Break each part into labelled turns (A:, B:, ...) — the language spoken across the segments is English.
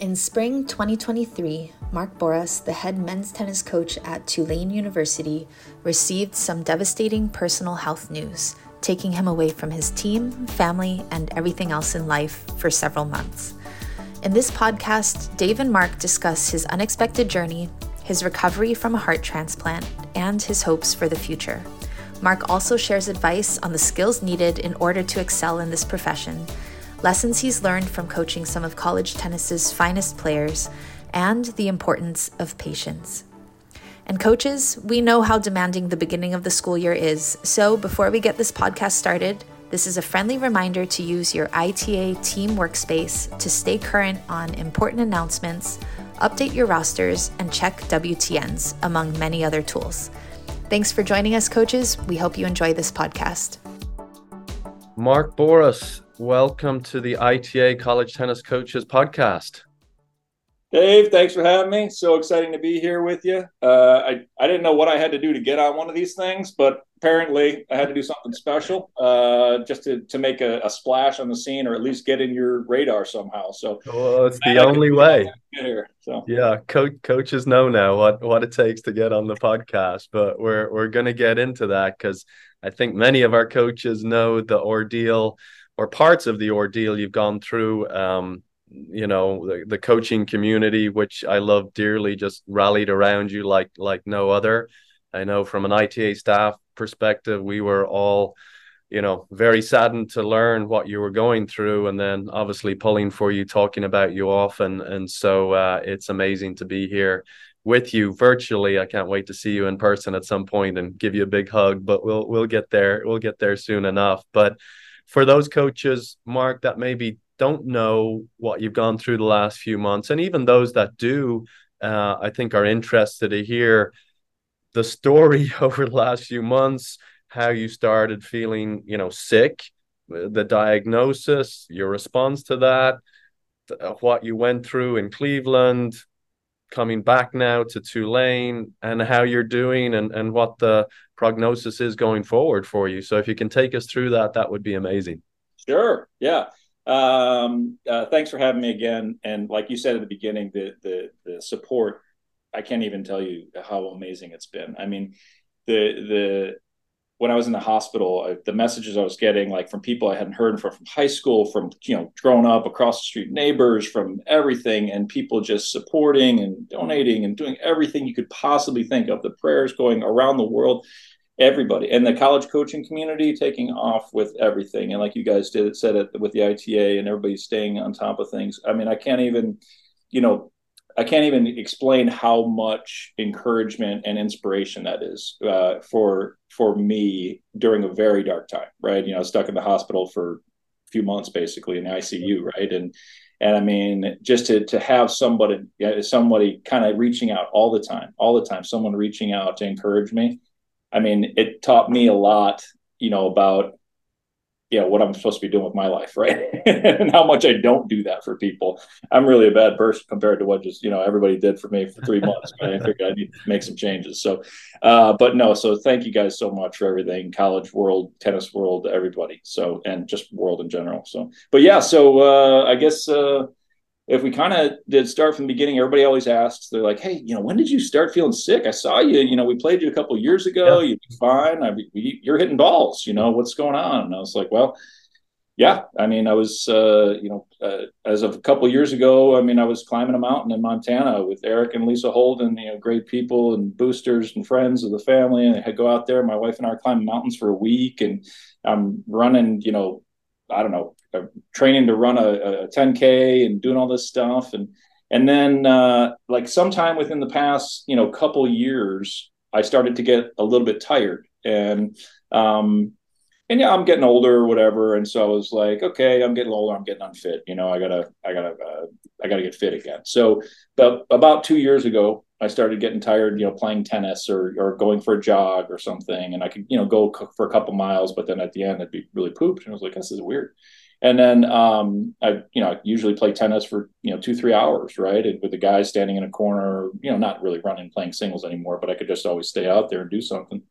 A: In spring 2023, Mark Booras, the head men's tennis coach at Tulane University, received some devastating personal health news, taking him away from his team, family, and everything else in life for several months. In this podcast, Dave and Mark discuss his unexpected journey, his recovery from a heart transplant, and his hopes for the future. Mark also shares advice on the skills needed in order to excel in this profession, lessons he's learned from coaching some of college tennis's finest players, and the importance of patience. And coaches, we know how demanding the beginning of the school year is, so before we get this podcast started, this is a friendly reminder to use your ITA team workspace to stay current on important announcements, update your rosters, and check WTNs, among many other tools. Thanks for joining us, coaches. We hope you enjoy this podcast.
B: Mark Booras, welcome to the ITA College Tennis Coaches Podcast.
C: Dave, thanks for having me. So exciting to be here with you. Uh, I, I didn't know what I had to do to get on one of these things, but apparently I had to do something special uh, just to, to make a, a, splash on the scene or at least get in your radar somehow. So
B: well, it's the only way. Here, so yeah, co- coaches know now what, what it takes to get on the podcast, but we're, we're going to get into that because I think many of our coaches know the ordeal or parts of the ordeal you've gone through. Um, you know the, the coaching community which i love dearly just rallied around you like like no other. I know from an ita staff perspective we were all you know very saddened to learn what you were going through and then obviously pulling for you talking about you often and so uh, it's amazing to be here with you virtually. I can't wait to see you in person at some point and give you a big hug but we'll we'll get there we'll get there soon enough. But for those coaches mark that maybe don't know what you've gone through the last few months, and even those that do, uh, I think are interested to hear the story over the last few months, how you started feeling, you know, sick, the diagnosis, your response to that, what you went through in Cleveland, coming back now to Tulane, and how you're doing, and and what the prognosis is going forward for you. So if you can take us through that, that would be amazing.
C: Sure. Yeah. Um, uh, thanks for having me again. And like you said at the beginning, the the the support, I can't even tell you how amazing it's been. I mean, the the when I was in the hospital, I, the messages I was getting, like from people I hadn't heard from from high school, from you know, grown up across the street neighbors, from everything, and people just supporting and donating and doing everything you could possibly think of. The prayers going around the world, everybody and the college coaching community taking off with everything and like you guys did it said it with the ita and everybody staying on top of things i mean i can't even you know i can't even explain how much encouragement and inspiration that is uh, for for me during a very dark time right? You know stuck in the hospital for a few months basically in the icu right? And and I mean, just to to have somebody somebody kind of reaching out all the time, all the time, someone reaching out to encourage me, I mean, it taught me a lot, you know, about you know what I'm supposed to be doing with my life, right? and how much I don't do that for people. I'm really a bad person compared to what just you know everybody did for me for three months. But I think I need to make some changes. So, uh, but no, so thank you guys so much for everything, college world, tennis world, everybody. So and just world in general. So, but yeah, so uh, I guess. Uh, if we kind of did start from the beginning, everybody always asks, they're like, Hey, you know, when did you start feeling sick? I saw you, you know, we played you a couple years ago. Yeah. You're fine. I you're hitting balls, you know, what's going on? And I was like, well, yeah, I mean, I was, uh, you know, uh, as of a couple years ago, I mean, I was climbing a mountain in Montana with Eric and Lisa Holden, you know, great people and boosters and friends of the family. And I had go out there, my wife and I are climbing mountains for a week and I'm running, you know, I don't know, uh, training to run a, a 10k and doing all this stuff. And and then uh, like sometime within the past you know couple years i started to get a little bit tired. And um and yeah i'm getting older or whatever. And so i was like okay i'm getting older. I'm getting unfit. You know i gotta i gotta uh, i gotta get fit again. So but about two years ago i started getting tired you know playing tennis or or going for a jog or something and i could you know go for a couple miles but then at the end i'd be really pooped and i was like this is weird and then um, I, you know, usually play tennis for you know two three hours, right? And with the guys standing in a corner, you know, not really running playing singles anymore, but I could just always stay out there and do something.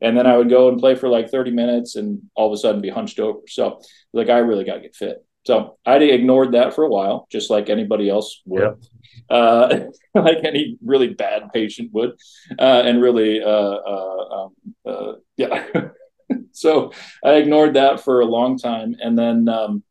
C: And then I would go and play for like 30 minutes, and all of a sudden be hunched over. So like I really got to get fit. So I ignored that for a while, just like anybody else would, yeah. uh, like any really bad patient would, uh, and really, uh, uh um, uh, yeah. so I ignored that for a long time, and then um,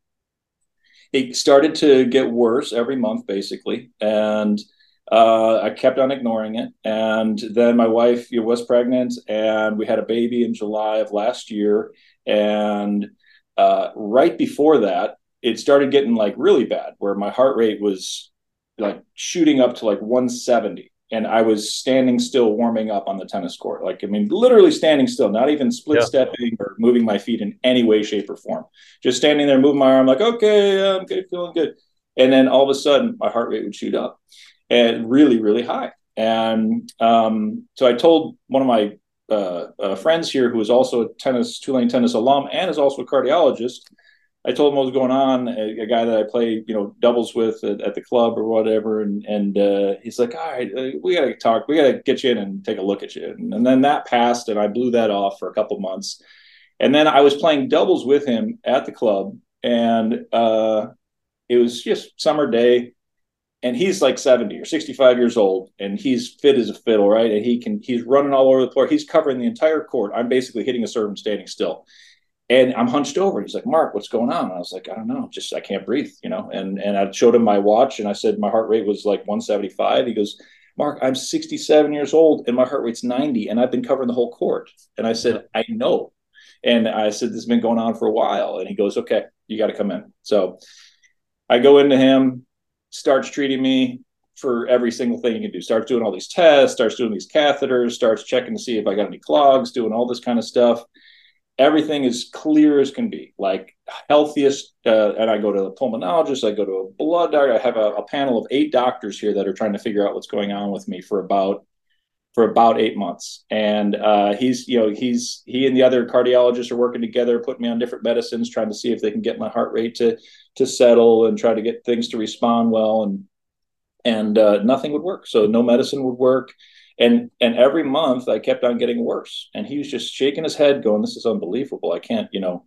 C: it started to get worse every month, basically, and. Uh, I kept on ignoring it. And then my wife was pregnant, and we had a baby in July of last year. And uh, right before that, it started getting like really bad, where my heart rate was like shooting up to like 170 and I was standing still warming up on the tennis court. Like, I mean, literally standing still, not even split yeah. stepping or moving my feet in any way, shape, or form. Just standing there, moving my arm, like, okay, I'm good, feeling good. And then all of a sudden, my heart rate would shoot up and really, really high. And um, so I told one of my uh, uh, friends here, who is also a tennis, Tulane tennis alum, and is also a cardiologist. I told him what was going on. A, a guy that I play, you know, doubles with at, at the club or whatever, and and uh, he's like, "All right, uh, we got to talk. We got to get you in and take a look at you." And, and, then that passed, and I blew that off for a couple months. And then I was playing doubles with him at the club, and uh, it was just summer day and he's like 70 or 65 years old and he's fit as a fiddle right and he can he's running all over the floor he's covering the entire court i'm basically hitting a serve and standing still and i'm hunched over. He's like mark what's going on? And i was like i don't know. Just i can't breathe you know? And and i showed him my watch and i said my heart rate was like 175 he goes mark i'm 67 years old and my heart rate's 90 and i've been covering the whole court. And i said i know. And i said this has been going on for a while. And he goes okay you got to come in. So i go into him starts treating me for every single thing you can do. Starts doing all these tests, starts doing these catheters, starts checking to see if I got any clogs, doing all this kind of stuff. Everything is clear as can be, like healthiest. Uh, and I go to a pulmonologist, I go to a blood doctor. I have a, a panel of eight doctors here that are trying to figure out what's going on with me for about for about eight months. And uh, he's, you know, he's he and the other cardiologists are working together, putting me on different medicines, trying to see if they can get my heart rate to to settle and try to get things to respond well. And and uh, nothing would work. So no medicine would work. And and every month I kept on getting worse. And he was just shaking his head, going, "This is unbelievable. I can't, you know."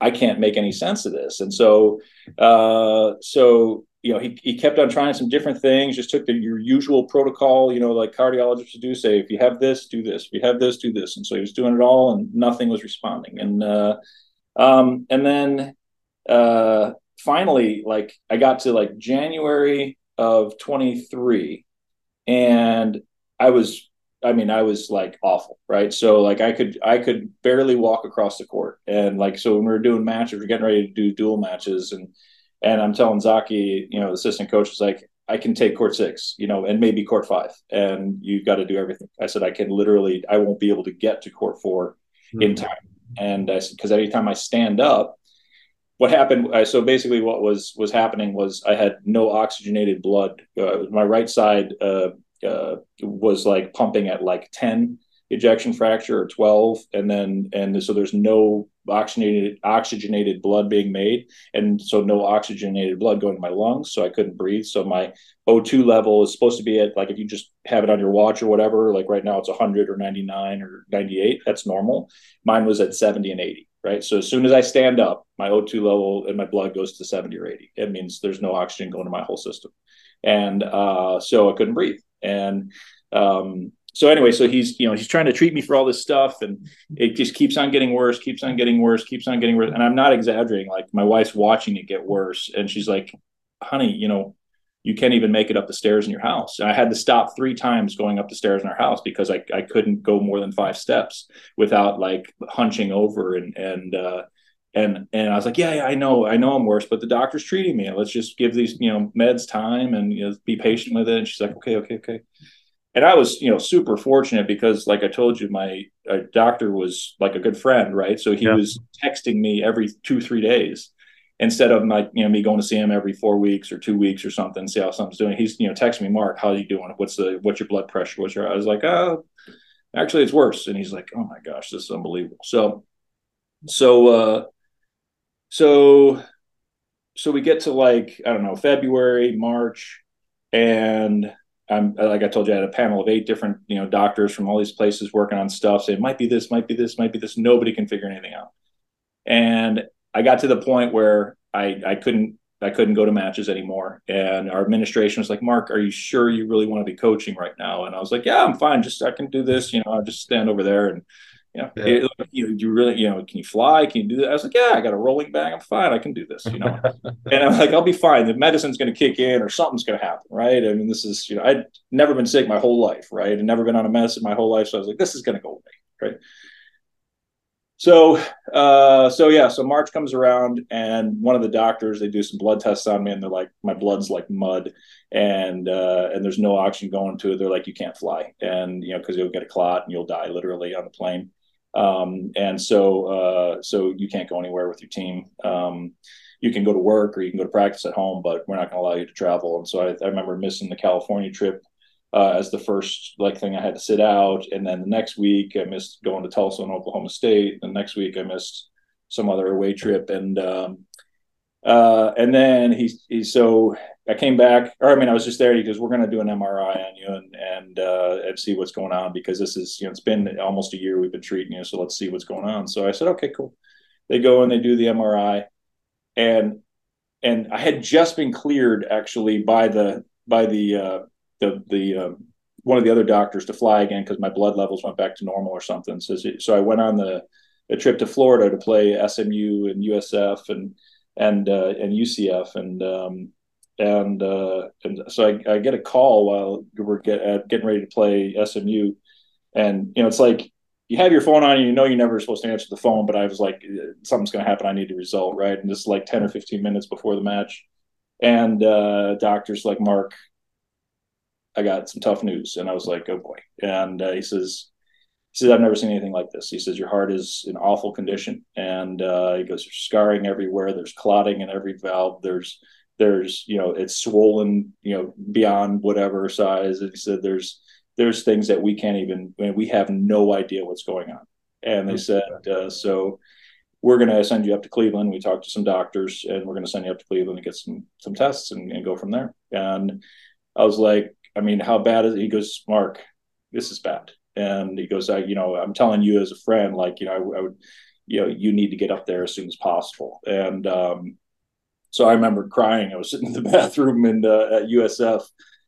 C: I can't make any sense of this. And so, uh, so you know, he, he kept on trying some different things, just took the, your usual protocol, you know, like cardiologists do say, if you have this, do this, if you have this, do this. And so he was doing it all and nothing was responding. And, uh, um, and then, uh, finally, like I got to like January of 23 and I was, I mean, I was like awful, right? So like I could, I could barely walk across the court. And like, so when we were doing matches, we are getting ready to do dual matches and, and I'm telling Zaki, you know, the assistant coach is like, I can take court six, you know, and maybe court five, and you've got to do everything. I said, I can literally, I won't be able to get to court 4 mm-hmm. in time. And I said, because anytime I stand up, what happened? I, so basically, what was was happening was I had no oxygenated blood. Uh, my right side uh, uh, was like pumping at like ten ejection fraction or twelve, and then and so there's no oxygenated oxygenated blood being made and so no oxygenated blood going to my lungs so i couldn't breathe. So my o2 level is supposed to be at like if you just have it on your watch or whatever like right now it's 100 or 99 or 98 that's normal. Mine was at 70 and 80 right? So as soon as i stand up my o2 level and my blood goes to 70 or 80 it means there's no oxygen going to my whole system. And uh, so i couldn't breathe and um, so anyway, so he's you know he's trying to treat me for all this stuff, and it just keeps on getting worse, keeps on getting worse, keeps on getting worse. And I'm not exaggerating. Like my wife's watching it get worse, and she's like, "Honey, you know, you can't even make it up the stairs in your house." And I had to stop three times going up the stairs in our house because I I couldn't go more than five steps without like hunching over and and uh, and and I was like, yeah, yeah, I know, I know I'm worse, but the doctor's treating me. Let's just give these you know meds time and you know be patient with it. And she's like, okay, okay, okay and I was, you know, super fortunate because, like I told you, my uh, doctor was like a good friend, right? So he yeah. was texting me every two, three days instead of my, you know, me going to see him every four weeks or two weeks or something, see how something's doing. He's, you know, texting me, Mark, how are you doing? What's the, what's your blood pressure? What's your? I was like, oh, actually, it's worse. And he's like, oh my gosh, this is unbelievable. So, so, uh, so, so we get to like I don't know February, March, and I'm like I told you, I had a panel of eight different you know doctors from all these places working on stuff. Say it might be this, might be this, might be this. Nobody can figure anything out. And I got to the point where I I couldn't I couldn't go to matches anymore. And our administration was like, Mark, are you sure you really want to be coaching right now? And I was like, Yeah, I'm fine. Just I can do this. You know, I'll just stand over there and you know, yeah. it, you, you really, you know, can you fly? Can you do that? I was like, yeah, I got a rolling bag. I'm fine. I can do this, you know. and I'm like, I'll be fine. The medicine's going to kick in or something's going to happen, right? I mean, this is, you know, I'd never been sick my whole life, right? And never been on a medicine my whole life. So I was like, this is going to go away, right? So, uh, so yeah, so March comes around, and one of the doctors they do some blood tests on me, and they're like, my blood's like mud, and uh, and there's no oxygen going to it. They're like, you can't fly, and you know, because you'll get a clot and you'll die literally on the plane. Um, and so, uh, so you can't go anywhere with your team. Um, you can go to work or you can go to practice at home, but we're not going to allow you to travel. And so I, I remember missing the California trip uh, as the first like thing I had to sit out. And then the next week I missed going to Tulsa and Oklahoma State. The next week I missed some other away trip. And um, uh, and then he he so I came back, or I mean, I was just there. He goes, "We're going to do an MRI on you and and uh, and see what's going on because this is you know it's been almost a year we've been treating you, so let's see what's going on." So I said, "Okay, cool." They go and they do the MRI, and and I had just been cleared actually by the by the uh, the the um, one of the other doctors to fly again because my blood levels went back to normal or something. So so I went on the a trip to Florida to play SMU and USF and and uh, and UCF and um, and uh, and so I, I, get a call while we're get, uh, getting ready to play SMU, and you know it's like you have your phone on you know you're never supposed to answer the phone, but I was like something's going to happen. I need a result, right? And this is like ten or fifteen minutes before the match, and uh, doctors like Mark, I got some tough news, and I was like, oh boy, and uh, he says. He says, I've never seen anything like this. He says, Your heart is in awful condition. And uh, he goes, There's scarring everywhere. There's clotting in every valve. There's there's you know it's swollen you know beyond whatever size and he said there's there's things that we can't even I mean, we have no idea what's going on and they said uh, so we're going to send you up to cleveland we talked to some doctors and we're going to send you up to cleveland to get some some tests and, and go from there and i was like i mean how bad is it he goes mark this is bad and he goes i you know i'm telling you as a friend like you know I, I would you know you need to get up there as soon as possible and um so I remember crying. I was sitting in the bathroom and uh, at USF,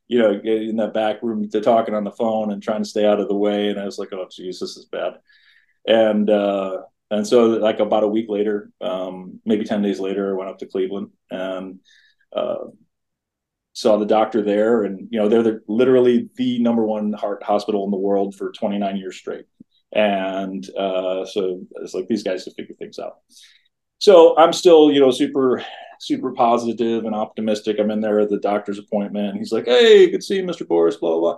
C: you know, in that back room, to talking on the phone and trying to stay out of the way. And I was like, "Oh, geez, this is bad." And uh, and so, like about a week later, um, maybe ten days later, I went up to Cleveland and uh, saw the doctor there. And you know, they're the, literally the number one heart hospital in the world for 29 years straight. And uh, so it's like these guys have figured things out. So I'm still, you know, super super positive and optimistic. I'm in there at the doctor's appointment. He's like, Hey, good to see you, Mr. Booras." blah, blah, blah.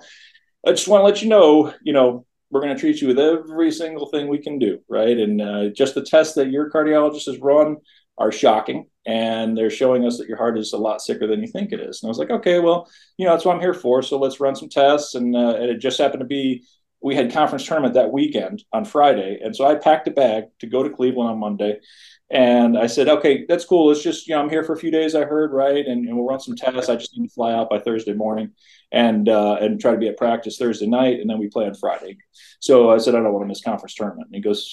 C: I just want to let you know, you know, we're going to treat you with every single thing we can do. Right. And uh, just the tests that your cardiologist has run are shocking. And they're showing us that your heart is a lot sicker than you think it is. And I was like, okay, well, you know, that's what I'm here for. So let's run some tests. And, uh, and it just happened to be we had conference tournament that weekend on Friday. And so I packed a bag to go to Cleveland on Monday. And I said, okay, that's cool. Let's just, you know, I'm here for a few days, I heard, right? And, and we'll run some tests. I just need to fly out by Thursday morning and uh, and try to be at practice Thursday night. And then we play on Friday. So I said, I don't want to miss conference tournament. And he goes,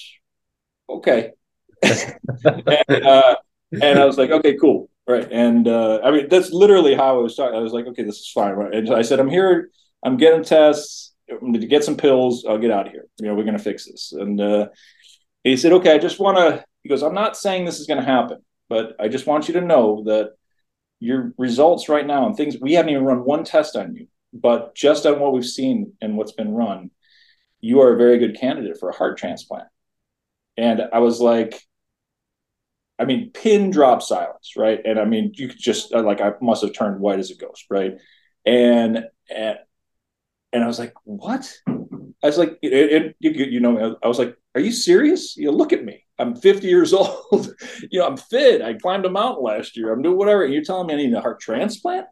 C: okay. and, uh, and I was like, okay, cool. Right. And uh, I mean, that's literally how I was talking. I was like, okay, this is fine. Right. And I said, I'm here. I'm getting tests. I'm to get some pills. I'll get out of here. You know, we're going to fix this. And uh, he said, okay, I just want to he goes, I'm not saying this is going to happen, but I just want you to know that your results right now and things, we haven't even run one test on you, but just on what we've seen and what's been run, you are a very good candidate for a heart transplant. And I was like, I mean, pin drop silence, right? And I mean, you could just uh, like I must have turned white as a ghost, right? And and, and I was like, what? I was like, it, it, you, you know, I was like, are you serious? You look at me. I'm 50 years old. you know, I'm fit. I climbed a mountain last year. I'm doing whatever. And you're telling me I need a heart transplant?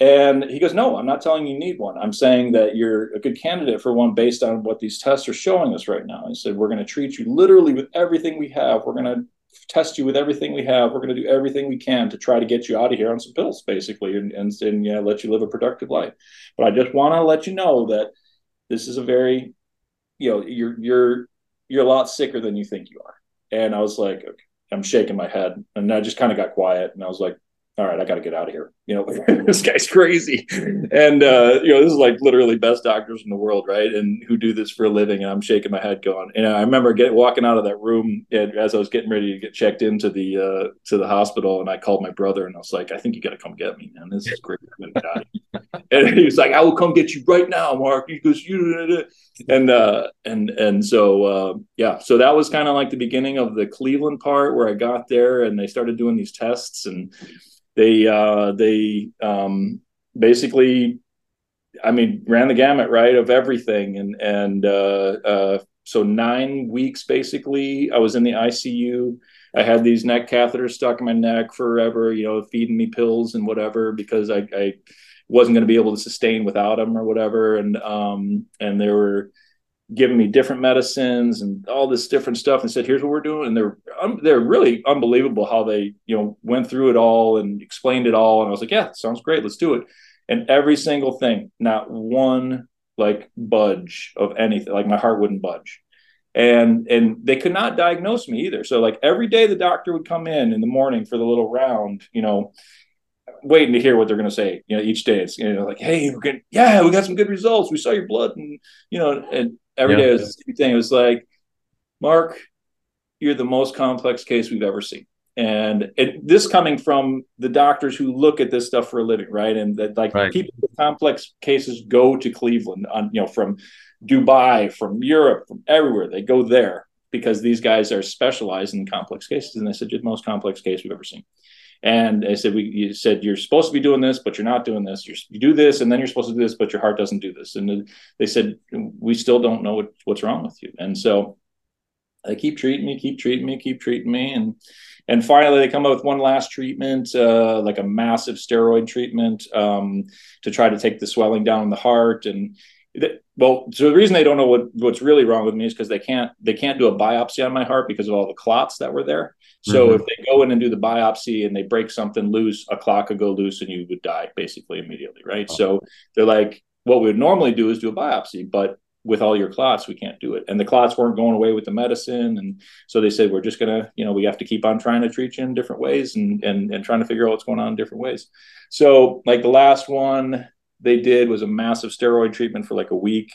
C: And he goes, No, I'm not telling you need one. I'm saying that you're a good candidate for one based on what these tests are showing us right now. He said, We're going to treat you literally with everything we have. We're going to test you with everything we have. We're going to do everything we can to try to get you out of here on some pills, basically, and, and, and let you live a productive life. But I just want to let you know that this is a very, you know, you're, you're, you're a lot sicker than you think you are. And I was like, okay. I'm shaking my head, and I just kind of got quiet, and I was like, all right, I got to get out of here. You know, this guy's crazy. And, uh, you know, this is like literally best doctors in the world, right? And who do this for a living. And I'm shaking my head going, and I remember getting, walking out of that room and as I was getting ready to get checked into the, uh, to the hospital. And I called my brother and I was like, I think you got to come get me, man. This is great. and he was like, I will come get you right now, Mark. He goes, you, and, uh, and, and so, uh, yeah, so that was kind of like the beginning of the Cleveland part where I got there and they started doing these tests and, they uh, they um, basically, I mean, ran the gamut right of everything, and and uh, uh, so nine weeks basically, I was in the ICU. I had these neck catheters stuck in my neck forever, you know, feeding me pills and whatever because I, I wasn't going to be able to sustain without them or whatever, and um, and there were giving me different medicines and all this different stuff and said here's what we're doing. And they're um, they're really unbelievable how they you know went through it all and explained it all. And I was like yeah sounds great. Let's do it. And every single thing not one like budge of anything. Like my heart wouldn't budge. And and they could not diagnose me either. So like every day the doctor would come in in the morning for the little round you know waiting to hear what they're going to say. You know, each day. It's you know like, hey, we're getting yeah, we got some good results. We saw your blood, and you know, and Every yeah. day was the same thing. It was like, Mark, you're the most complex case we've ever seen. And it, this coming from the doctors who look at this stuff for a living, right? And that like right. people with complex cases go to Cleveland on, you know, from Dubai, from Europe, from everywhere. They go there because these guys are specialized in complex cases. And they said, you're the most complex case we've ever seen. And I said, we you said you're supposed to be doing this, but you're not doing this. You're, you do this, and then you're supposed to do this, but your heart doesn't do this. And they said, we still don't know what, what's wrong with you. And so they keep treating me, keep treating me, keep treating me, and and finally they come up with one last treatment, uh, like a massive steroid treatment um, to try to take the swelling down in the heart. And well, so the reason they don't know what what's really wrong with me is because they can't they can't do a biopsy on my heart because of all the clots that were there. So mm-hmm. if they go in and do the biopsy and they break something loose, a clot could go loose and you would die basically immediately, right? Oh. So they're like, what we would normally do is do a biopsy, but with all your clots, we can't do it. And the clots weren't going away with the medicine, and so they said we're just gonna, you know, we have to keep on trying to treat you in different ways and and and trying to figure out what's going on in different ways. So like the last one they did was a massive steroid treatment for like a week,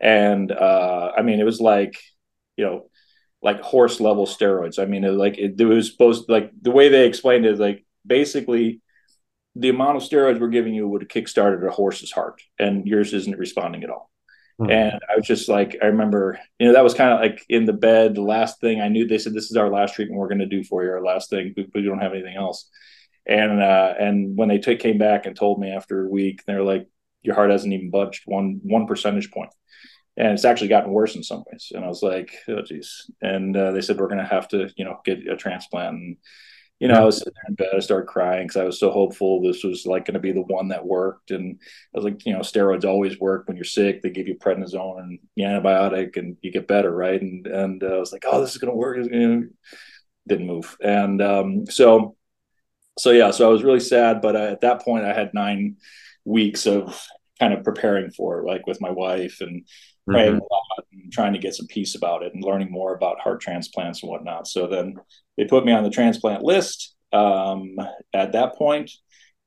C: and uh, I mean it was like, you know like horse level steroids. I mean, it, like it, it was supposed like the way they explained it, like basically the amount of steroids we're giving you would have kickstarted a horse's heart, and yours isn't responding at all. Mm-hmm. And I was just like, I remember, you know, that was kind of like in the bed. The last thing I knew, they said, "This is our last treatment we're going to do for you. Our last thing, but we don't have anything else." And uh, and when they t- came back and told me after a week, they're like, "Your heart hasn't even budged one one percentage point." and it's actually gotten worse in some ways. And I was like, oh geez. And uh, they said we're going to have to, you know, get a transplant. And you know, I was sitting there in bed, I started crying because I was so hopeful this was like going to be the one that worked. And I was like, you know, steroids always work when you're sick. They give you prednisone and the antibiotic, and you get better, right? And and uh, I was like, oh, this is going to work. Didn't move. And um, so, so yeah, so I was really sad. But I, at that point, I had nine weeks of kind of preparing for it, like with my wife and praying mm-hmm. a lot and trying to get some peace about it and learning more about heart transplants and whatnot. So then they put me on the transplant list um, at that point,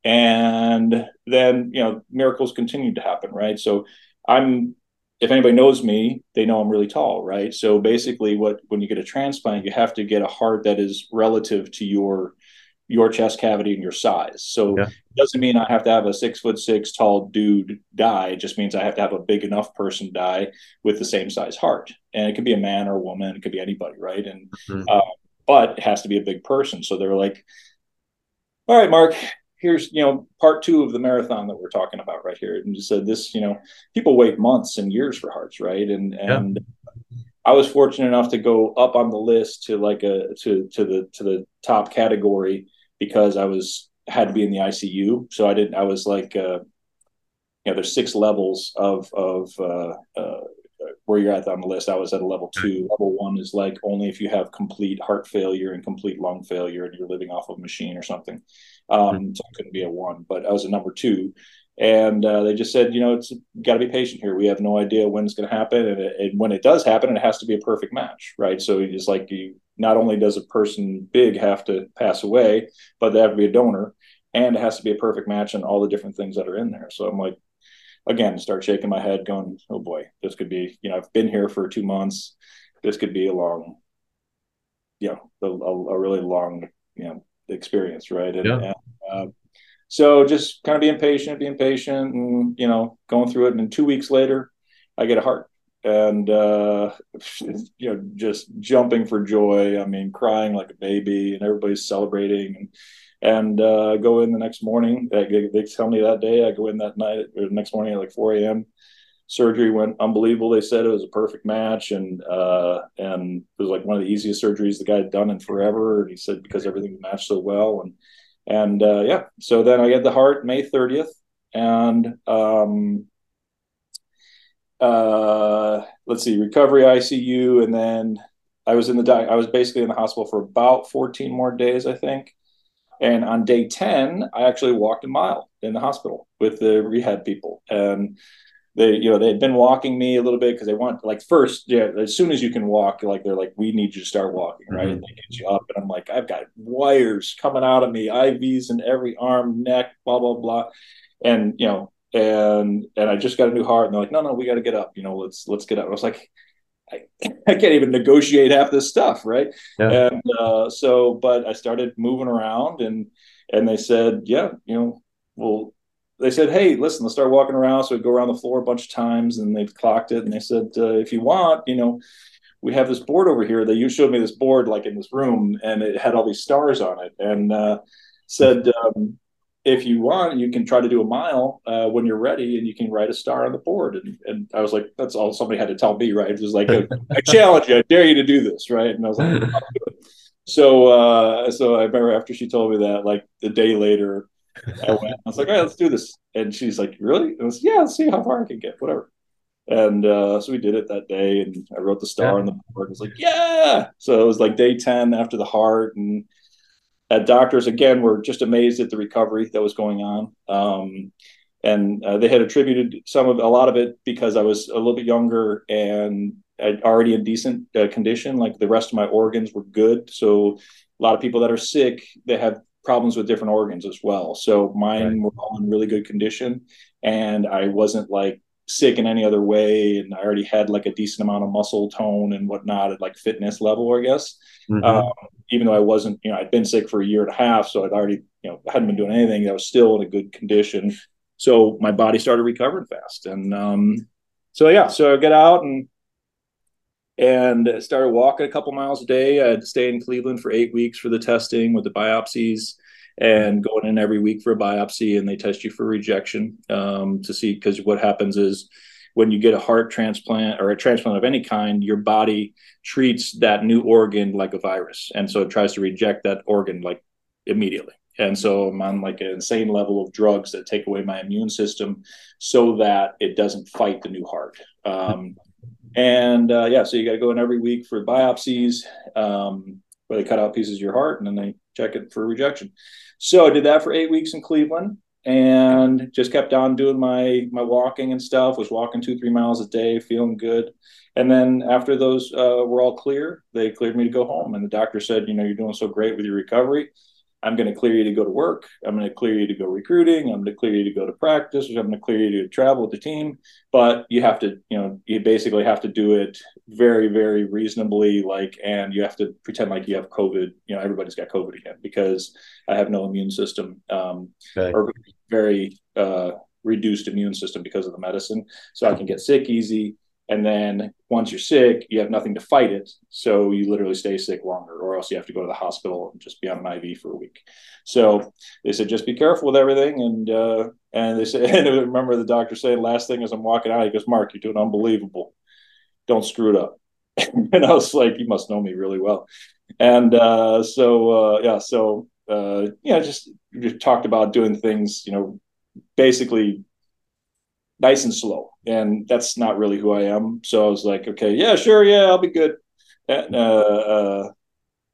C: and then you know miracles continued to happen, right? So I'm if anybody knows me, they know I'm really tall, right? So basically, what when you get a transplant, you have to get a heart that is relative to your your chest cavity and your size. So yeah. it doesn't mean I have to have a six foot six tall dude die. It just means I have to have a big enough person die with the same size heart. And it could be a man or a woman, it could be anybody, right? And mm-hmm. uh, but it has to be a big person. So they're like, all right, Mark, here's you know part two of the marathon that we're talking about right here. And just said this, you know, people wait months and years for hearts, right? And and yeah. I was fortunate enough to go up on the list to like a to to the to the top category because I was had to be in the ICU. So I didn't. I was like, uh, you know, there's six levels of of uh, uh, where you're at on the list. I was at a level two. Level one is like only if you have complete heart failure and complete lung failure and you're living off of a machine or something. Um, hmm. so I couldn't be a one, but I was a number two. And uh, they just said, you know, it's got to be patient here. We have no idea when it's going to happen, and, it, and, when it does happen, it has to be a perfect match, right? So it's like you not only does a person big have to pass away, but they have to be a donor, and it has to be a perfect match and all the different things that are in there. So I'm like, again, start shaking my head, going, oh boy, this could be. You know, I've been here for two months. This could be a long, you know, a, a really long, you know, experience, right? And, yeah. and uh, so just kind of being patient, being patient, and you know, going through it. And two weeks later, I get a heart, and uh, you know, just jumping for joy. I mean, crying like a baby, and everybody's celebrating. And and uh, go in the next morning. They, tell me that day. I go in that night or the next morning at like 4 a.m. Surgery went unbelievable. They said it was a perfect match, and uh, and it was like one of the easiest surgeries the guy had done in forever. And he said because everything matched so well, and and uh, yeah. So then I get the heart May 30th, and um, uh, let's see, recovery ICU, and then I was in the I was basically in the hospital for about 14 more days, I think. And on day 10, I actually walked a mile in the hospital with the rehab people. And they, you know, they had been walking me a little bit because they want like first, yeah, as soon as you can walk, like they're like, we need you to start walking, right? Mm-hmm. And they get you up. And I'm like, I've got wires coming out of me, IVs in every arm, neck, blah, blah, blah. And, you know, and and I just got a new heart. And they're like, no, no, we got to get up. You know, let's let's get up. I was like, I, I can't even negotiate half this stuff, right? Yeah. And uh, so, but I started moving around, and and they said, yeah, you know, well, they said, hey, listen, let's start walking around. So we go around the floor a bunch of times, and they've clocked it, and they said, uh, if you want, you know, we have this board over here. That you showed me this board like in this room, and it had all these stars on it, and uh, said. Um, if you want, you can try to do a mile uh, when you're ready, and you can write a star on the board. And, and I was like, that's all somebody had to tell me, right? It was like, a, I challenge you, I dare you to do this, right? And I was like, so, uh, so I remember after she told me that, like the day later, I went. I was like, all right, let's do this. And she's like, really? And I was, yeah, let's see how far I can get, whatever. And uh, so we did it that day, and I wrote the star yeah. on the board. It was like, yeah. So it was like day ten after the heart, and at doctors again were just amazed at the recovery that was going on um, and uh, they had attributed some of a lot of it because i was a little bit younger and I'd already in decent uh, condition like the rest of my organs were good so a lot of people that are sick they have problems with different organs as well so mine right. were all in really good condition and i wasn't like sick in any other way and i already had like a decent amount of muscle tone and whatnot at like fitness level i guess mm-hmm. um, even though I wasn't, you know, I'd been sick for a year and a half, so I'd already, you know, hadn't been doing anything. I was still in a good condition. So my body started recovering fast, and um, so yeah, so I out and and started walking a couple miles a day. I had to stay in Cleveland for eight weeks for the testing with the biopsies, and going in every week for a biopsy, and they test you for rejection um, to see because what happens is when you get a heart transplant or a transplant of any kind, your body treats that new organ like a virus. And so it tries to reject that organ like immediately. And so I'm on like an insane level of drugs that take away my immune system so that it doesn't fight the new heart. Um, and uh, yeah, so you got to go in every week for biopsies um, where they cut out pieces of your heart and then they check it for rejection. So I did that for eight weeks in Cleveland and just kept on doing my my walking and stuff was walking two three miles a day feeling good. And then after those uh, were all clear they cleared me to go home. And the doctor said you know you're doing so great with your recovery I'm going to clear you to go to work. I'm going to clear you to go recruiting. I'm going to clear you to go to practice. I'm going to clear you to travel with the team. But you have to, you know, you basically have to do it very, very reasonably. Like, and you have to pretend like you have COVID. You know, everybody's got COVID again because I have no immune system um, okay. or very uh, reduced immune system because of the medicine. So I can get sick easy. And then once you're sick, you have nothing to fight it. So you literally stay sick longer, or else you have to go to the hospital and just be on an IV for a week. So they said, just be careful with everything. And uh, and they said, and I remember the doctor saying, last thing as I'm walking out, he goes, Mark, you're doing unbelievable. Don't screw it up. and I was like, you must know me really well. And uh, so uh, yeah, so uh, yeah, just, just talked about doing things, you know, basically nice and slow. And that's not really who I am. So I was like, okay, yeah, sure, yeah, I'll be good. And uh, uh,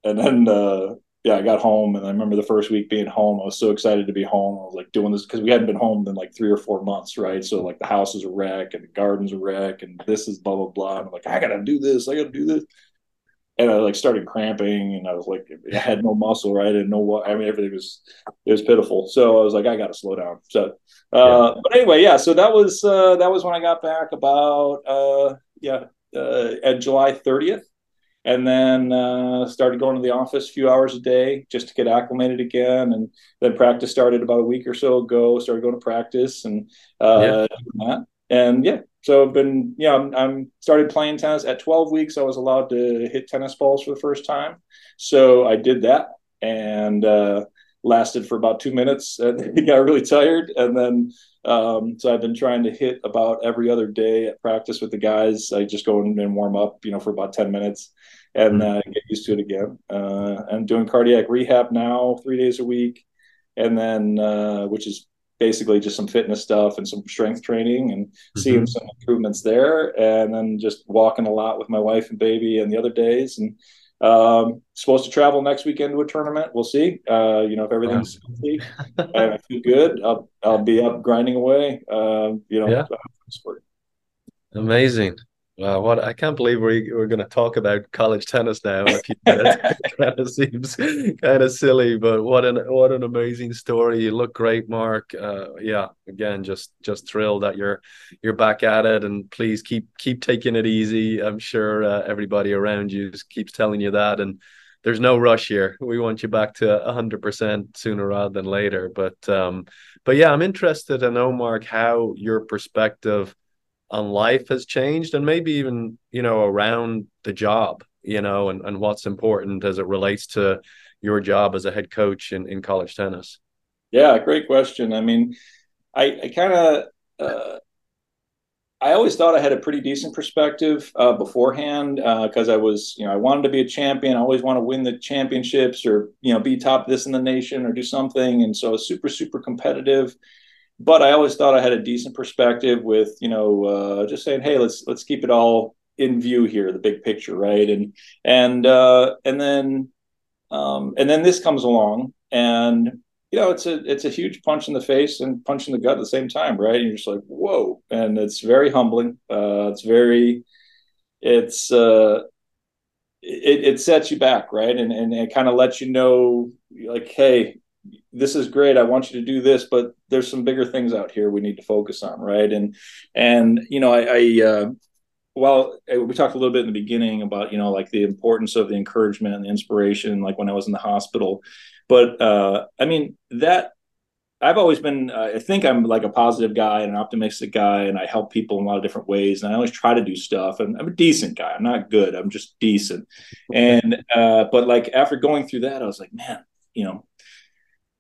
C: and then uh, yeah, I got home, and I remember the first week being home. I was so excited to be home. I was like doing this because we hadn't been home in like three or four months, right? So like the house is a wreck, and the garden's a wreck, and this is blah blah blah. And I'm like, I gotta do this. I gotta do this. And I like started cramping, and I was like, I had no muscle, right? I didn't know what. I mean, everything was it was pitiful. So I was like, I got to slow down. So, uh, yeah. but anyway, yeah. So that was uh, that was when I got back about uh, yeah uh, at July 30th, and then uh, started going to the office a few hours a day just to get acclimated again. And then practice started about a week or so ago. Started going to practice and uh, yeah. And yeah, so I've been, yeah, I'm, I'm, started playing tennis at 12 weeks. I was allowed to hit tennis balls for the first time. So I did that and uh, lasted for about two minutes and got really tired. And then, um, so I've been trying to hit about every other day at practice with the guys. I just go in and warm up, you know, for about 10 minutes and mm-hmm. uh, get used to it again. Uh, I'm doing cardiac rehab now three days a week. And then, uh, which is basically just some fitness stuff and some strength training and mm-hmm. seeing some improvements there and then just walking a lot with my wife and baby and the other days. And um, supposed to travel next weekend to a tournament. We'll see. Uh, you know if everything's healthy and i feel good I'll, I'll be up grinding away uh, you know yeah.
B: amazing Wow, what I can't believe we we're going to talk about college tennis now. it kind of seems kind of silly, but what an what an amazing story! You look great, Mark. Uh, yeah, again, just just thrilled that you're you're back at it, and please keep keep taking it easy. I'm sure uh, everybody around you keeps telling you that, and there's no rush here. We want you back to 100% sooner rather than later. But um, but yeah, I'm interested to know, Mark, how your perspective on life has changed and maybe even you know around the job you know and, and what's important as it relates to your job as a head coach in, in college tennis?
C: Yeah great question. I mean i, I kind of uh, i always thought i had a pretty decent perspective uh, beforehand because uh, i was you know i wanted to be a champion i always want to win the championships or you know be top this in the nation or do something. And so super super competitive but I always thought I had a decent perspective with you know uh, just saying, hey, let's let's keep it all in view here, the big picture, right? And and uh, and then um, and then this comes along, and you know it's a it's a huge punch in the face and punch in the gut at the same time, right? And you're just like, whoa, and it's very humbling. Uh, it's very it's uh, it, it sets you back, right? And and it kind of lets you know, like, hey, this is great i want you to do this but there's some bigger things out here we need to focus on right? And and you know i, I uh, well we talked a little bit in the beginning about you know like the importance of the encouragement and the inspiration like when i was in the hospital. But uh i mean that i've always been uh, i think i'm like a positive guy and an optimistic guy and i help people in a lot of different ways and i always try to do stuff. And i'm a decent guy i'm not good i'm just decent. And uh but like after going through that i was like man you know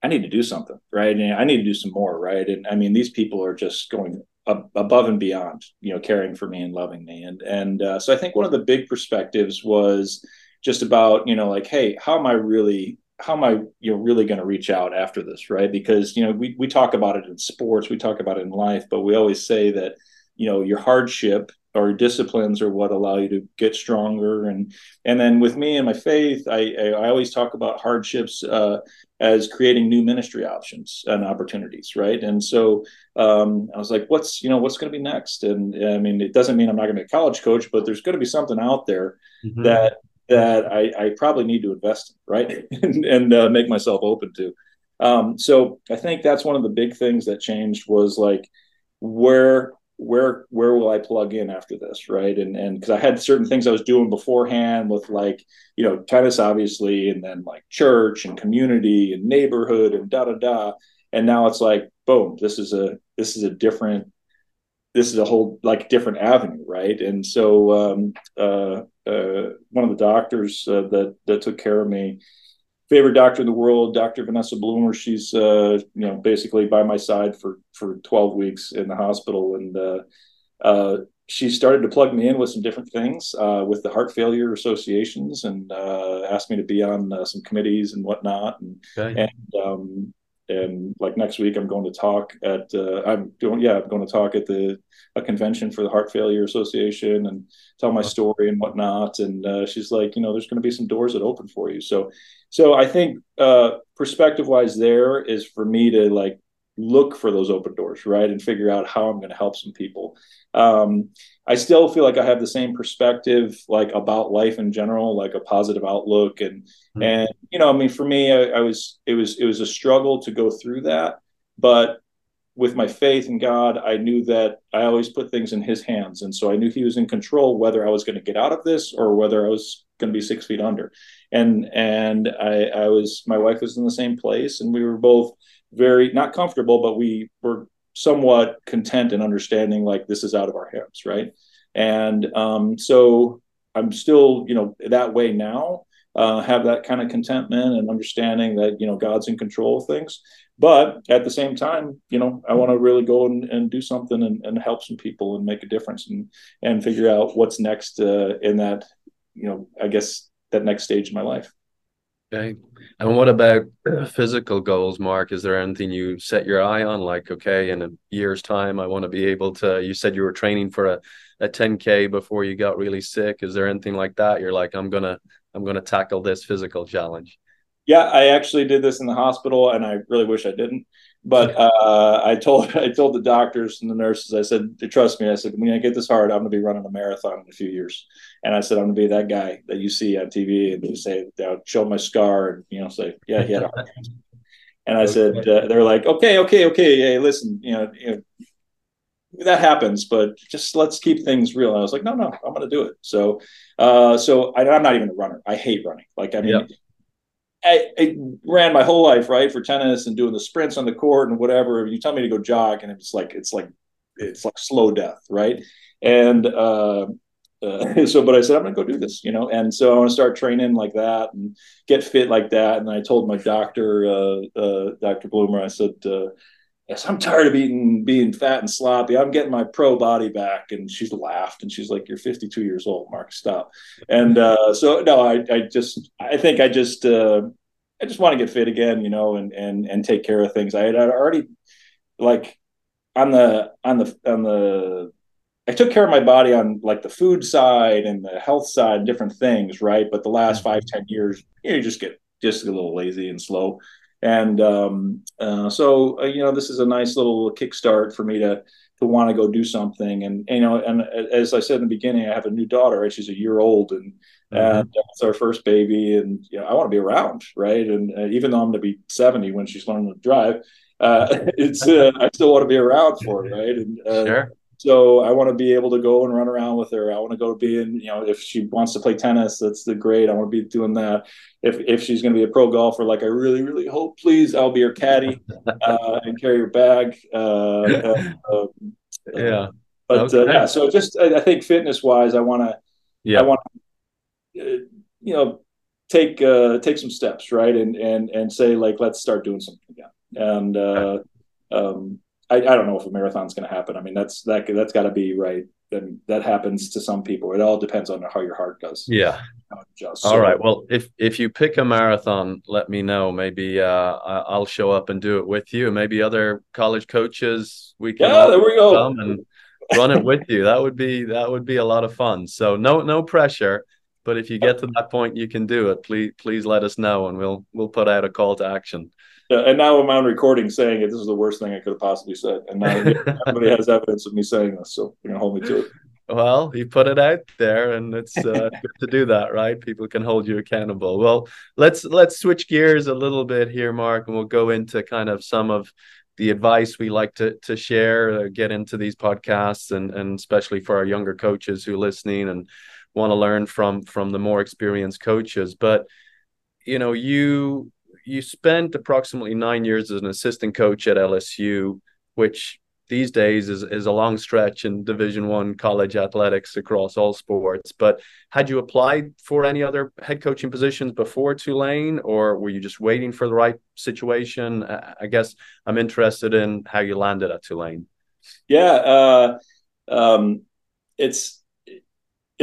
C: I need to do something, right? And I need to do some more, right? And I mean, these people are just going ab- above and beyond, you know, caring for me and loving me. And and uh, so I think one of the big perspectives was just about, you know, like, hey, how am I really how am I you know really going to reach out after this, right? Because you know we we talk about it in sports, we talk about it in life, but we always say that you know your hardship or disciplines are what allow you to get stronger. And and then with me and my faith i i, I always talk about hardships uh, as creating new ministry options and opportunities right? And so um, i was like what's you know what's going to be next? And i mean it doesn't mean i'm not going to be a college coach but there's going to be something out there mm-hmm. that that I, I probably need to invest in right? And, and uh, make myself open to. Um, so i think that's one of the big things that changed was like where where where will I plug in after this, right? And and because I had certain things I was doing beforehand with like you know tennis, obviously, and then like church and community and neighborhood and da da da, and now it's like boom, this is a this is a different this is a whole like different avenue, right? And so um, uh, uh, one of the doctors uh, that that took care of me favorite doctor in the world, Dr. Vanessa Bloomer. She's uh, you know basically by my side for for 12 weeks in the hospital, and uh, uh, she started to plug me in with some different things uh, with the heart failure associations, and uh, asked me to be on uh, some committees and whatnot, and okay. and um, and like next week i'm going to talk at uh, i'm doing yeah i'm going to talk at the a convention for the heart failure association and tell my story and whatnot. And uh, she's like you know there's going to be some doors that open for you. So so i think uh, perspective wise there is for me to like look for those open doors, right, and figure out how I'm going to help some people. Um, I still feel like I have the same perspective, like about life in general, like a positive outlook, and mm-hmm. and you know, I mean, for me, I, I was it was it was a struggle to go through that, but with my faith in God, I knew that I always put things in His hands, and so I knew He was in control, whether I was going to get out of this or whether I was going to be six feet under. And and I, I was my wife was in the same place, and we were both very not comfortable, but we were somewhat content and understanding like this is out of our hands, right? And um, so I'm still, you know, that way now. Uh, have that kind of contentment and understanding that you know God's in control of things. But at the same time, you know, I want to really go and, and do something and, and, help some people and make a difference and and figure out what's next uh, in that, you know, I guess that next stage of my life.
B: Okay. And what about physical goals, Mark? Is there anything you set your eye on? Like, okay, in a year's time, I want to be able to. You said you were training for a, a 10K before you got really sick. Is there anything like that? You're like, I'm gonna, I'm gonna tackle this physical challenge.
C: Yeah, I actually did this in the hospital, and I really wish I didn't. But uh, I told I told the doctors and the nurses, I said, trust me. I said, when I get this hard, I'm going to be running a marathon in a few years. And I said, I'm going to be that guy that you see on TV and you say, show my scar and you know say, yeah, he had a heart transplant. And I said, uh, they're like, okay, okay, okay, hey, listen, you know, you know, that happens, but just let's keep things real. And I was like, no, no, I'm going to do it. So, uh, so I, am not even a runner. I hate running. Like, I mean, yep. I, I, ran my whole life right for tennis and doing the sprints on the court and whatever. You tell me to go jog, and it's like it's like it's like slow death, right? And uh, uh, so, but I said I'm gonna go do this, you know. And so I want to start training like that and get fit like that. And I told my doctor, uh, uh Dr. Bloomer, I said uh, yes, I'm tired of eating, being fat and sloppy. I'm getting my pro body back. And she's laughed and she's like, you're 52 years old, Mark, stop. And uh, so, no, I, I just, I think I just, uh, I just want to get fit again, you know, and, and, and take care of things. I had already like on the, on the, on the, I took care of my body on like the food side and the health side, and different things. Right. But the last mm-hmm. five, ten years, you, know, you just get, just a little lazy and slow. And um, uh, so, uh, you know, this is a nice little kickstart for me to to want to go do something. And you know, and as I said in the beginning, I have a new daughter. Right? She's a year old, and mm-hmm. and it's our first baby. And you know, I want to be around, right? And uh, even though I'm going to be 70 when she's learning to drive, uh, it's uh, I still want to be around for her, right? And uh, sure. So I want to be able to go and run around with her. I want to go be in, you know, if she wants to play tennis, that's the great. I want to be doing that. If if she's going to be a pro golfer, like I really really hope, please, I'll be her caddy uh, and carry her bag. Uh, uh,
B: um, yeah.
C: But uh, yeah, so just I, I think fitness wise, I want to, yeah, I want to, uh, you know, take uh, take some steps, right, and and and say like, let's start doing something again. And um, I, I don't know if a marathon's going to happen. I mean, that's that that's got to be right. Then that happens to some people. It all depends on how your heart does.
B: Yeah. Just, so. right. Well, if if you pick a marathon, let me know. Maybe uh, I'll show up and do it with you. Maybe other college coaches we can.
C: Yeah, there we go. Come
B: and run it with you. That would be that would be a lot of fun. So no no pressure. But if you get to that point, you can do it. Please please let us know, and we'll we'll put out a call to action.
C: And now I'm on recording saying it. This is the worst thing I could have possibly said, and now everybody has evidence of me saying this, so you're gonna hold me to it.
B: Well, you put it out there, and it's uh, good to do that, right? People can hold you accountable. Well, let's let's switch gears a little bit here, Mark, and we'll go into kind of some of the advice we like to to share, uh, get into these podcasts, and and especially for our younger coaches who are listening and want to learn from from the more experienced coaches. But you know, you you spent approximately nine years as an assistant coach at LSU, which these days is, is a long stretch in division one college athletics across all sports. But had you applied for any other head coaching positions before tulane or were you just waiting for the right situation? I guess i'm interested in how you landed at tulane.
C: Yeah uh, um, it's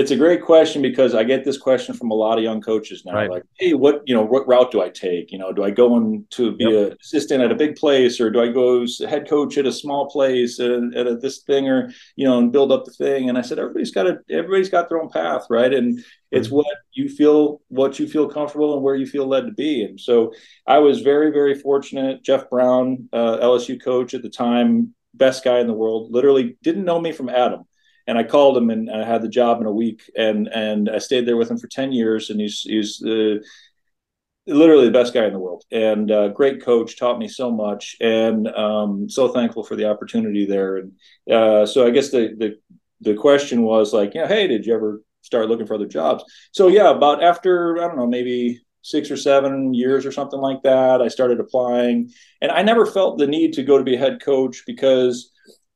C: it's a great question because I get this question from a lot of young coaches now. Right. Like, hey, what you know, what route do I take? You know, do I go in to be yep. an assistant at a big place, or do I go as head coach at a small place at, at a, this thing, or you know, and build up the thing? And I said, everybody's got a everybody's got their own path, right? And it's mm-hmm. what you feel, what you feel comfortable, and where you feel led to be. And so I was very, very fortunate. Jeff Brown, uh, LSU coach at the time, best guy in the world, literally didn't know me from Adam and I called him and I had the job in a week and and I stayed there with him for 10 years and he's he's literally the best guy in the world and uh, great coach taught me so much and um, so thankful for the opportunity there. And uh, so I guess the the the question was like you know hey did you ever start looking for other jobs? So yeah about after I don't know maybe six or seven years or something like that I started applying and I never felt the need to go to be a head coach because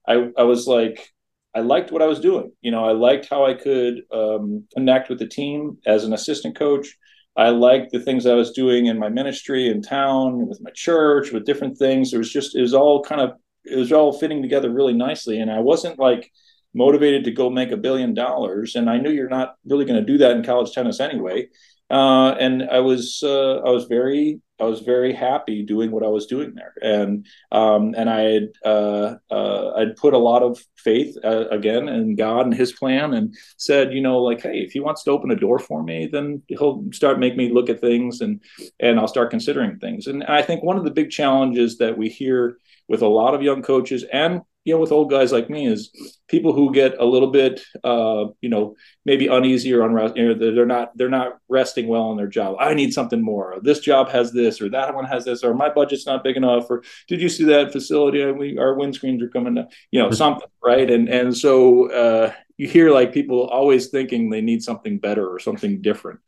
C: I I was like I liked what I was doing. You know, I liked how I could um, connect with the team as an assistant coach. I liked the things I was doing in my ministry in town, with my church, with different things. It was just, it was all kind of, it was all fitting together really nicely. And I wasn't like motivated to go make a billion dollars. And I knew you're not really going to do that in college tennis anyway. Uh, and I was, uh, I was very I was very happy doing what I was doing there, and um, and I had uh, uh, I'd put a lot of faith uh, again in God and His plan, and said, you know, like, hey, if He wants to open a door for me, then He'll start make me look at things, and and I'll start considering things. And I think one of the big challenges that we hear with a lot of young coaches and you know with old guys like me is people who get a little bit uh, you know maybe uneasy or unrest you know, they're not they're not resting well in their job i need something more this job has this or that one has this or my budget's not big enough or did you see that facility we our windscreens are coming down you know mm-hmm. something right and and so uh, you hear like people always thinking they need something better or something different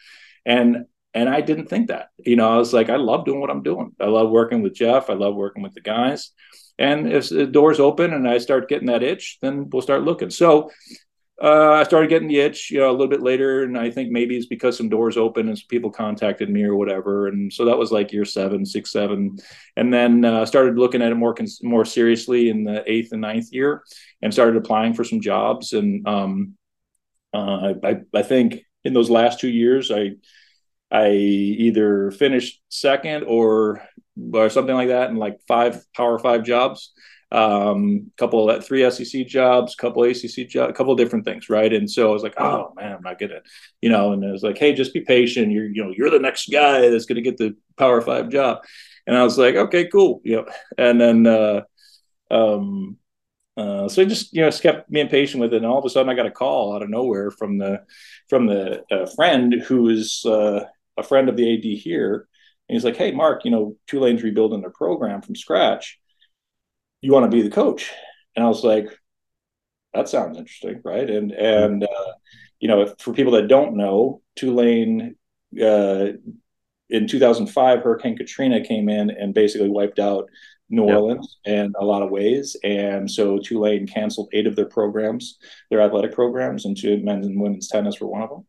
C: and and I didn't think that. You know, I was like, I love doing what I'm doing. I love working with Jeff. I love working with the guys. And if the doors open and I start getting that itch, then we'll start looking. So uh, I started getting the itch, you know, a little bit later, and I think maybe it's because some doors open and some people contacted me or whatever, and so that was like year seven, six, seven, and then uh, started looking at it more cons- more seriously in the eighth and ninth year, and started applying for some jobs, and um, uh, I, I think in those last two years, I I either finished second or or something like that and like five Power Five jobs, um, couple of three SEC jobs, couple ACC jobs, a couple different things, right? And so I was like, oh man, I'm not gonna, you know. And it was like, hey, just be patient. You're, you know, you're the next guy that's gonna get the Power Five job. And I was like, okay, cool, yep. And then, uh, um, uh, so I just you know kept being patient with it, and all of a sudden I got a call out of nowhere from the from the uh, friend who is uh, a friend of the AD here, he's like, "Hey, Mark, you know, Tulane's rebuilding their program from scratch. You want to be the coach?" And I was like, "That sounds interesting, right?" And and uh, you know, if, for people that don't know, Tulane uh, in 2005, Hurricane Katrina came in and basically wiped out New yep. Orleans in a lot of ways. And so Tulane canceled eight of their programs, their athletic programs, and two men's and women's tennis were one of them.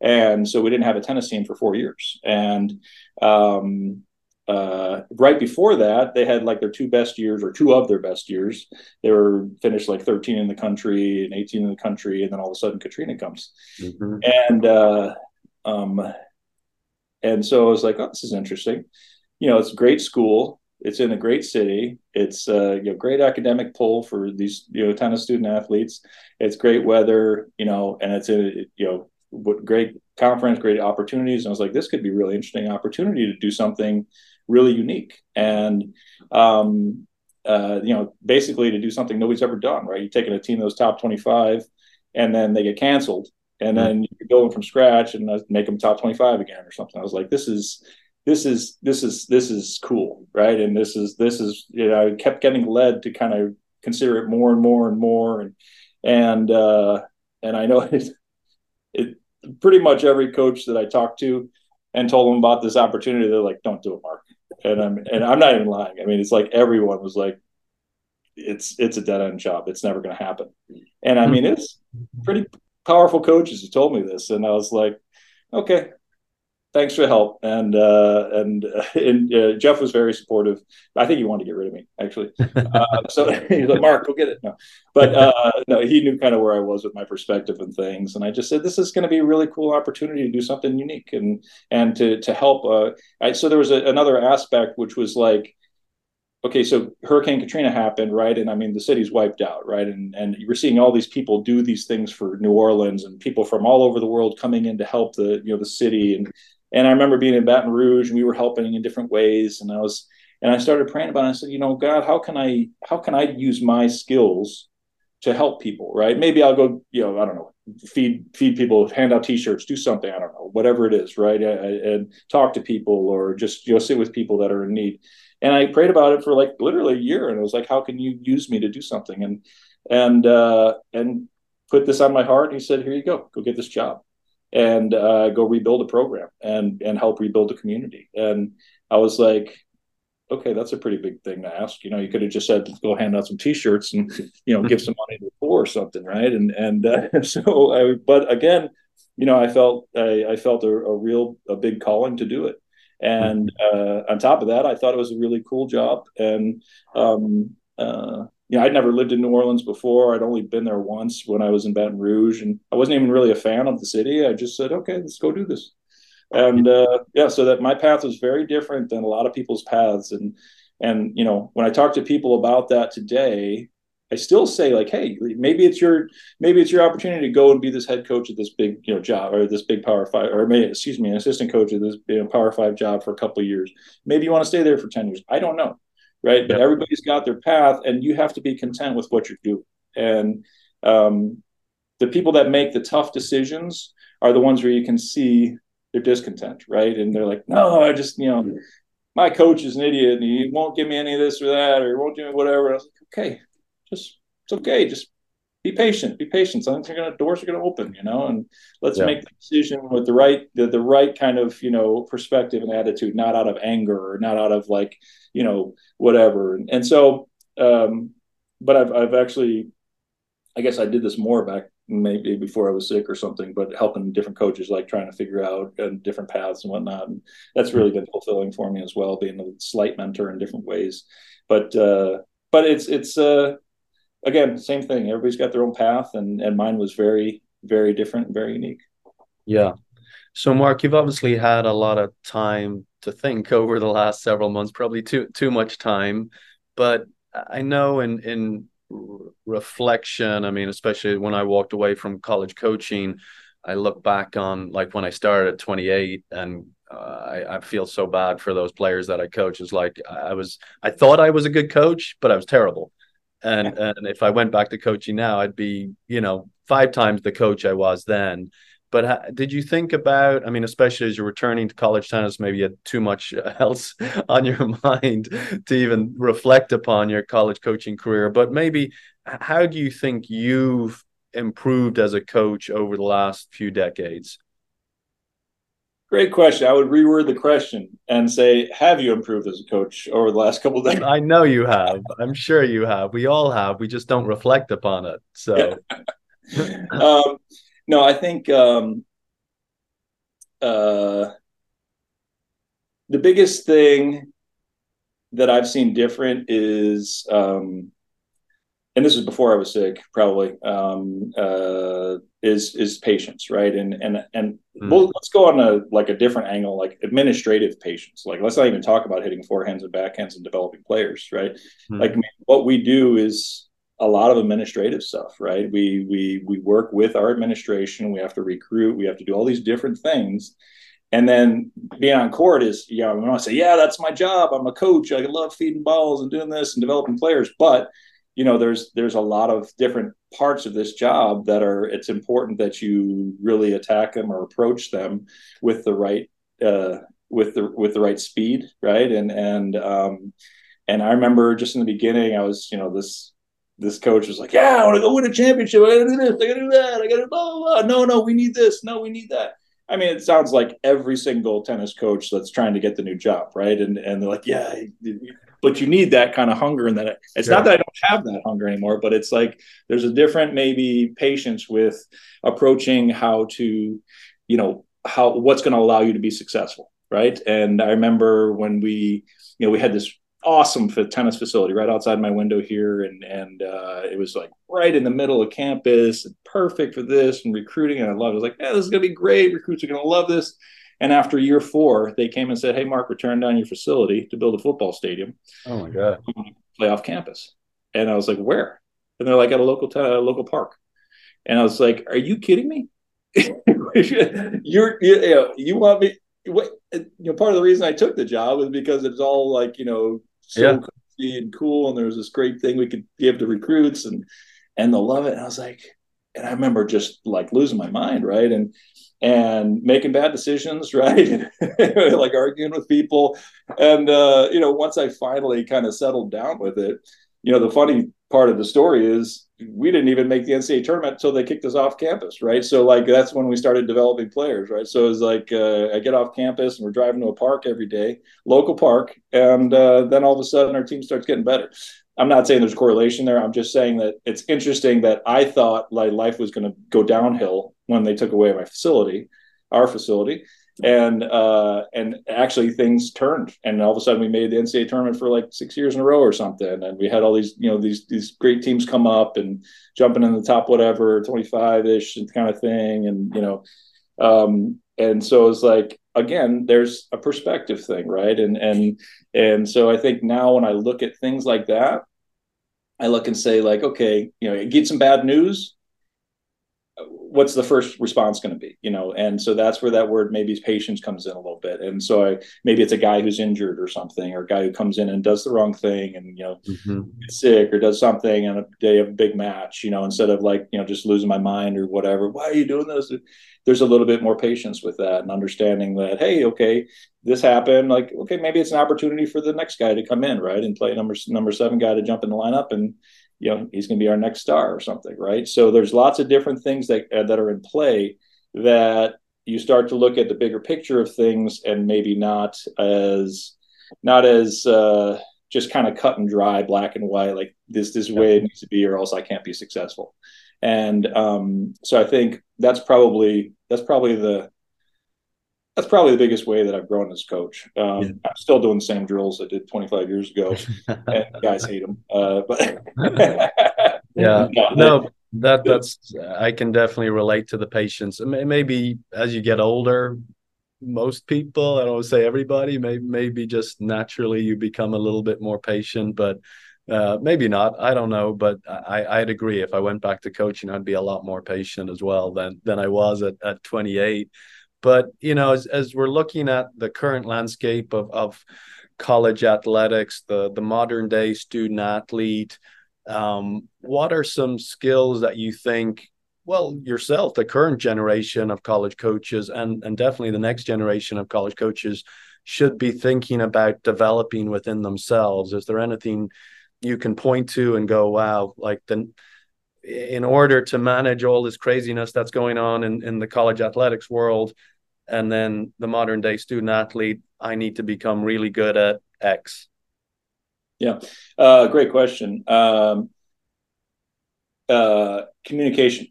C: And so we didn't have a tennis team for four years. And um, uh, right before that, they had like their two best years or two of their best years. They were finished like 13 in the country and 18 in the country. And then all of a sudden Katrina comes. Mm-hmm. And, uh, um, and so I was like, oh, this is interesting. You know, it's a great school. It's in a great city. It's uh, you know great academic pull for these you know tennis student athletes. It's great weather, you know, and it's a you know great conference, great opportunities. And I was like, this could be really interesting opportunity to do something really unique. And, um, uh, you know, basically to do something nobody's ever done, right? You're taking a team that was top 25 and then they get canceled and then you go in from scratch and make them top 25 again or something. I was like, this is, this is, this is, this is cool. Right. And this is, this is, you know, I kept getting led to kind of consider it more and more and more. And, and, uh, and I know it, it pretty much every coach that I talked to and told them about this opportunity, they're like, "Don't do it, Mark." And I'm and I'm not even lying. I mean, it's like everyone was like, "It's it's a dead end job. It's never going to happen." And I mean, it's pretty powerful coaches who told me this, and I was like, "Okay, thanks for the help. And uh, and uh, and uh, Jeff was very supportive. I think he wanted to get rid of me actually. Uh, so he's like, Mark, go get it. No, but uh, no, he knew kind of where I was with my perspective and things. And I just said, this is going to be a really cool opportunity to do something unique and and to to help. Uh, I, so there was a, another aspect which was like okay, so Hurricane Katrina happened, right? And I mean, the city's wiped out, right? And and you're seeing all these people do these things for New Orleans, and people from all over the world coming in to help the you know the city. And and I remember being in Baton Rouge, and we were helping in different ways. And I was and I started praying about it. I said, you know, God, how can I how can I use my skills to help people, right? Maybe I'll go, you know, I don't know, feed feed people, hand out T-shirts, do something, I don't know, whatever it is, right? And talk to people, or just you know sit with people that are in need and I prayed about it for like literally a year, and it was like, how can you use me to do something? And and uh, and put this on my heart. And he said, here you go, go get this job, and uh, go rebuild a program and and help rebuild a community. And I was like, okay, that's a pretty big thing to ask. You know, you could have just said, go hand out some T-shirts and you know give some money to the poor or something, right? And and uh, so, I, but again, you know, I felt I, I felt a, a real a big calling to do it and uh, on top of that, I thought it was a really cool job. And um, uh, you know, I'd never lived in New Orleans before. I'd only been there once when I was in Baton Rouge, and I wasn't even really a fan of the city. I just said, okay, let's go do this. And uh, yeah, so that my path was very different than a lot of people's paths. And and you know, when I talk to people about that today, I still say like, hey, maybe it's your maybe it's your opportunity to go and be this head coach at this big you know job or this big Power Five or maybe excuse me, an assistant coach at this you know, Power Five job for a couple of years. Maybe you want to stay there for ten years. I don't know, right? But everybody's got their path, and you have to be content with what you're doing. And um, the people that make the tough decisions are the ones where you can see their discontent, right? And they're like, no, I just you know. My coach is an idiot and he won't give me any of this or that or he won't do whatever. I was like, okay, just it's okay. Just be patient. Be patient. Something's gonna doors are gonna open, you know, and let's yeah. make the decision with the right the, the right kind of you know perspective and attitude, not out of anger or not out of like you know whatever. And, and so, um, but I've I've actually, I guess I did this more back maybe before I was sick or something, but helping different coaches like trying to figure out uh, different paths and whatnot. And that's really been fulfilling for me as well, being a slight mentor in different ways. But uh, but it's it's uh again, same thing. Everybody's got their own path, and and mine was very very different very unique.
B: Yeah. So, Mark, you've obviously had a lot of time to think over the last several months, probably too too much time. But I know in in reflection, I mean, especially when I walked away from college coaching, I look back on like when I started at 28 and uh, I, I, feel so bad for those players that I coach. Is like I was, I thought I was a good coach, but I was terrible. And and if I went back to coaching now, I'd be you know five times the coach I was then. But did you think about? I mean, especially as you're returning to college tennis, maybe you had too much uh, else on your mind to even reflect upon your college coaching career. But maybe, how do you think you've improved as a coach over the last few decades?
C: Great question. I would reword the question and say, "Have you improved as a coach over the last couple of days?"
B: I know you have. I'm sure you have. We all have. We just don't reflect upon it. So,
C: um, no, I think um, uh, the biggest thing that I've seen different is um, and this is before I was sick, probably, um, uh, is is patience, right? And and and mm. well, let's go on a like a different angle, like administrative patience. Like let's not even talk about hitting forehands and backhands and developing players, right? Mm. Like what we do is a lot of administrative stuff, right? We we we work with our administration. We have to recruit. We have to do all these different things. And then being on court is, you know, I want say, yeah, that's my job. I'm a coach. I love feeding balls and doing this and developing players. But you know there's there's a lot of different parts of this job that are it's important that you really attack them or approach them with the right uh, with the with the right speed right? And and um and i remember just in the beginning i was you know this this coach was like yeah i want to go win a championship. I gotta do this. I gotta do that. I gotta blah, blah, blah. no no we need this. No we need that. I mean, it sounds like every single tennis coach that's trying to get the new job, right? And and they're like, yeah, but you need that kind of hunger and that it's not that I don't have that hunger anymore, but it's like there's a different maybe patience with approaching how to, you know, how what's going to allow you to be successful, right? And I remember when we, you know, we had this awesome tennis facility right outside my window here, and and uh, it was like right in the middle of campus, and perfect for this and recruiting. And I loved. it. I was like, yeah, this is gonna be great. Recruits are gonna love this. And after year four, they came and said, "Hey, Mark, we're tearing down your facility to build a football stadium.
B: Oh my god, um,
C: play off campus." And I was like, "Where?" And they're like, "At a local t- a uh, local park." And I was like, "Are you kidding me? You're you, you, know, you want me?" What, uh, you know, part of the reason I took the job was because it's all like you know so yeah. and cool, and there was this great thing we could give to recruits, and and they'll love it. And I was like, and I remember just like losing my mind, right? And and making bad decisions, right? like arguing with people. And uh, you know, once I finally kind of settled down with it, you know, the funny part of the story is we didn't even make the NCAA tournament until they kicked us off campus, right? So like that's when we started developing players, right? So it was like uh, I get off campus and we're driving to a park every day, local park, and uh, then all of a sudden our team starts getting better. I'm not saying there's a correlation there. I'm just saying that it's interesting that I thought like life was going to go downhill when they took away my facility, our facility, and uh, and actually things turned, and all of a sudden we made the NCAA tournament for like six years in a row or something, and we had all these you know these these great teams come up and jumping in the top whatever 25 ish kind of thing, and you know, um, and so it's like again there's a perspective thing, right? And and and so I think now when I look at things like that, I look and say like okay, you know, get some bad news what's the first response going to be you know? And so that's where that word maybe patience comes in a little bit. And so I, maybe it's a guy who's injured or something or a guy who comes in and does the wrong thing and you know mm-hmm. gets sick or does something on a day of a big match you know instead of like you know just losing my mind or whatever why are you doing this? There's a little bit more patience with that and understanding that hey okay this happened like okay maybe it's an opportunity for the next guy to come in right? And play number number seven guy to jump in the lineup and you know he's going to be our next star or something right? So there's lots of different things that uh, that are in play that you start to look at the bigger picture of things and maybe not as not as uh, just kind of cut and dry black and white like this this way it needs to be or else i can't be successful. And um, so i think that's probably that's probably the that's probably the biggest way that I've grown as coach. Um, yeah. I'm still doing the same drills I did 25 years ago, and guys hate them. Uh, but
B: yeah, no, that that's I can definitely relate to the patience. Maybe as you get older, most people, I don't say everybody, maybe maybe just naturally you become a little bit more patient, but. Uh, maybe not. I don't know, but I, I'd agree. If I went back to coaching, I'd be a lot more patient as well than than I was at, at 28 but you know, as, as we're looking at the current landscape of, of college athletics, the the modern day student athlete, um, what are some skills that you think well yourself the current generation of college coaches and and definitely the next generation of college coaches should be thinking about developing within themselves? Is there anything you can point to and go wow like the in order to manage all this craziness that's going on in, in the college athletics world and then the modern day student athlete i need to become really good at x.
C: Yeah. Uh, great question. Um, uh, communication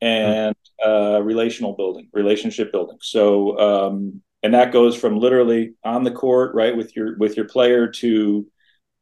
C: and uh, relational building relationship building. So um, and that goes from literally on the court right with your with your player to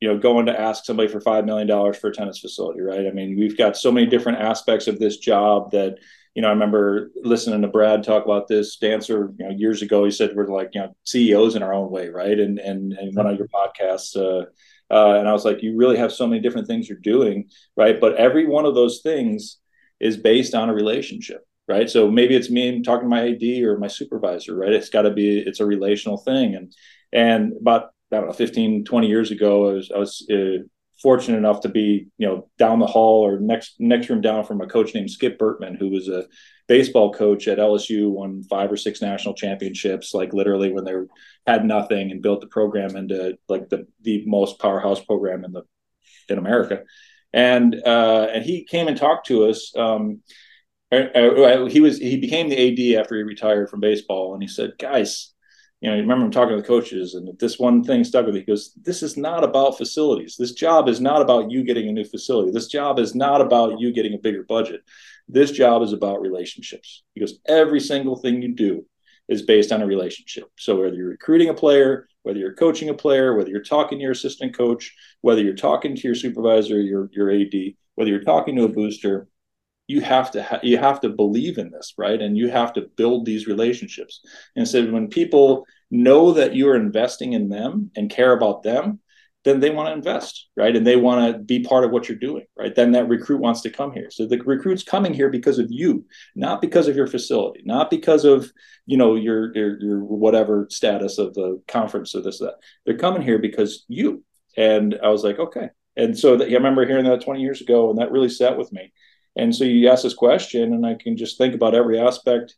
C: you know going to ask somebody for five million dollars for a tennis facility right i mean we've got so many different aspects of this job that you know, I remember listening to Brad talk about this dancer, you know, years ago. He said we're like, you know, CEOs in our own way, right? And and and one of your podcasts, uh, uh, and I was like, you really have so many different things you're doing, right? But every one of those things is based on a relationship, right? So maybe it's me talking to my AD or my supervisor, right? It's got to be it's a relational thing, and and about I don't know, 15, 20 years ago, I was I was uh, fortunate enough to be, you know, down the hall or next next room down from a coach named Skip Bertman, who was a baseball coach at LSU, won five or six national championships, like literally when they had nothing and built the program into like the the most powerhouse program in the in America. And uh, and he came and talked to us. Um, uh, uh, he was he became the AD after he retired from baseball, and he said, "Guys, you know, you remember him talking to the coaches, and this one thing stuck with me. He goes, "This is not about facilities. This job is not about you getting a new facility. This job is not about you getting a bigger budget. This job is about relationships." He goes, "Every single thing you do is based on a relationship. So whether you're recruiting a player, whether you're coaching a player, whether you're talking to your assistant coach, whether you're talking to your supervisor, your your AD, whether you're talking to a booster, you have to ha- you have to believe in this, right? And you have to build these relationships. And so when people know that you are investing in them and care about them, then they want to invest, right? And they want to be part of what you're doing, right? Then that recruit wants to come here. So the recruit's coming here because of you, not because of your facility, not because of you know your your, your whatever status of the conference or this that. They're coming here because you. And I was like, okay. And so that, I remember hearing that 20 years ago, and that really sat with me. And so you ask this question, and I can just think about every aspect,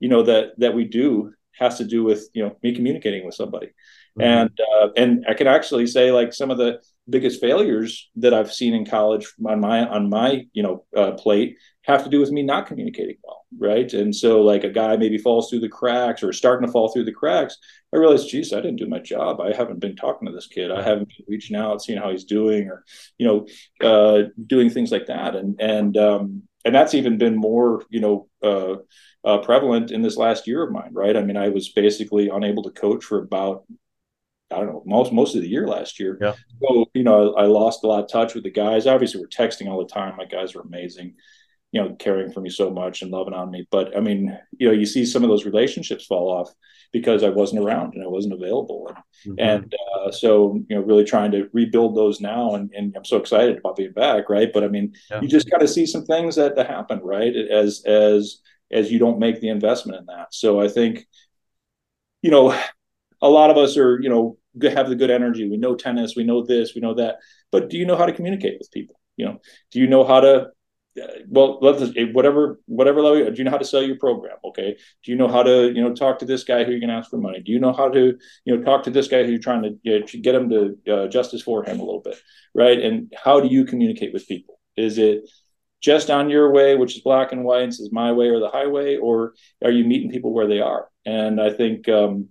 C: you know, that that we do has to do with you know me communicating with somebody Mm-hmm. And uh, and I can actually say like some of the biggest failures that I've seen in college on my on my you know uh, plate have to do with me not communicating well, right? And so like a guy maybe falls through the cracks or starting to fall through the cracks. I realized, geez, I didn't do my job. I haven't been talking to this kid. I haven't been reaching out, seeing how he's doing, or you know, uh, doing things like that. And and um, and that's even been more you know uh, uh, prevalent in this last year of mine, right? I mean, I was basically unable to coach for about I don't know, most most of the year last year.
B: Yeah.
C: So, you know, I, I, lost a lot of touch with the guys. Obviously, we're texting all the time. My guys are amazing, you know, caring for me so much and loving on me. But I mean, you know, you see some of those relationships fall off because I wasn't around and I wasn't available. And, mm-hmm. and uh, so, you know, really trying to rebuild those now. And, and I'm so excited about being back. Right. But I mean, yeah. you just got to see some things that, that happen, right. As, as, as you don't make the investment in that. So I think, you know, a lot of us are, you know, have the good energy. We know tennis, we know this, we know that. But do you know how to communicate with people? You know, do you know how to uh, well let's whatever whatever level do you know how to sell your program okay do you know how to you know talk to this guy who you're going to ask for money do you know how to you know talk to this guy who you're trying to you know, get him to uh, justice for him a little bit right and how do you communicate with people is it just on your way which is black and white and says my way or the highway or are you meeting people where they are and i think um,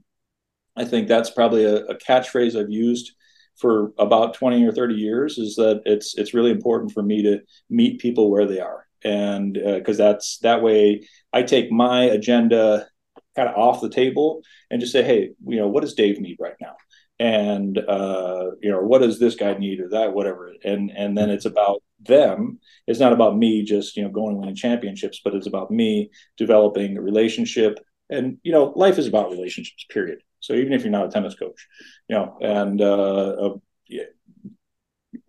C: I think that's probably a, a catchphrase I've used for about 20 or 30 years is that it's it's really important for me to meet people where they are. And because uh, that's that way i take my agenda kind of off the table and just say hey you know what does dave need right now? And uh, you know what does this guy need or that whatever? And and then it's about them. It's not about me just you know going and winning championships but it's about me developing a relationship. And you know life is about relationships period so even if you're not a tennis coach, you know, and uh, uh, yeah,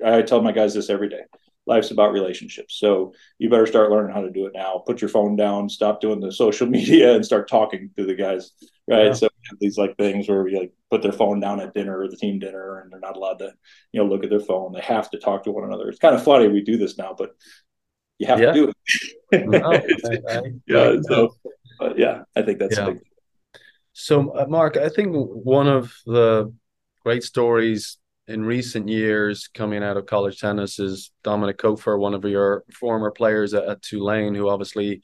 C: I tell my guys this every day. Life's about relationships. So you better start learning how to do it now. Put your phone down, stop doing the social media, and start talking to the guys. Right. Yeah. So these like things where we like put their phone down at dinner or the team dinner, and they're not allowed to, you know, look at their phone. They have to talk to one another. It's kind of funny we do this now, but you have yeah. to do it. no, I, I, yeah. So, yeah, I think that's yeah. big
B: so, uh, Mark, I think one of the great stories in recent years coming out of college tennis is Dominik Koepfer, one of your former players at, at, Tulane, who obviously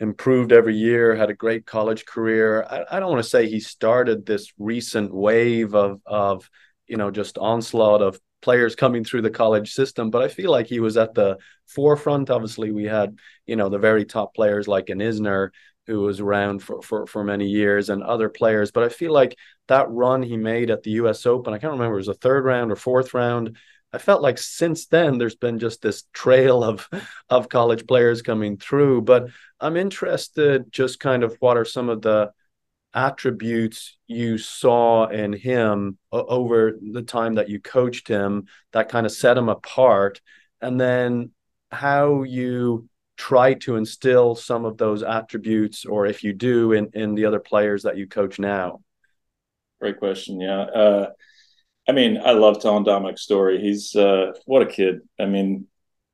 B: improved every year, had a great college career. I, I don't want to say he started this recent wave of of you know just onslaught of players coming through the college system, but I feel like he was at the forefront. Obviously, we had you know the very top players like an Isner who was around for, for, for many years and other players. But I feel like that run he made at the US Open, I can't remember, it was a third round or fourth round. I felt like since then there's been just this trail of of college players coming through. But I'm interested just kind of what are some of the attributes you saw in him over the time that you coached him that kind of set him apart and then how you try to instill some of those attributes or if you do in in the other players that you coach now?
C: Great question yeah. Uh, i mean i love telling dominik's story. He's uh, what a kid. I mean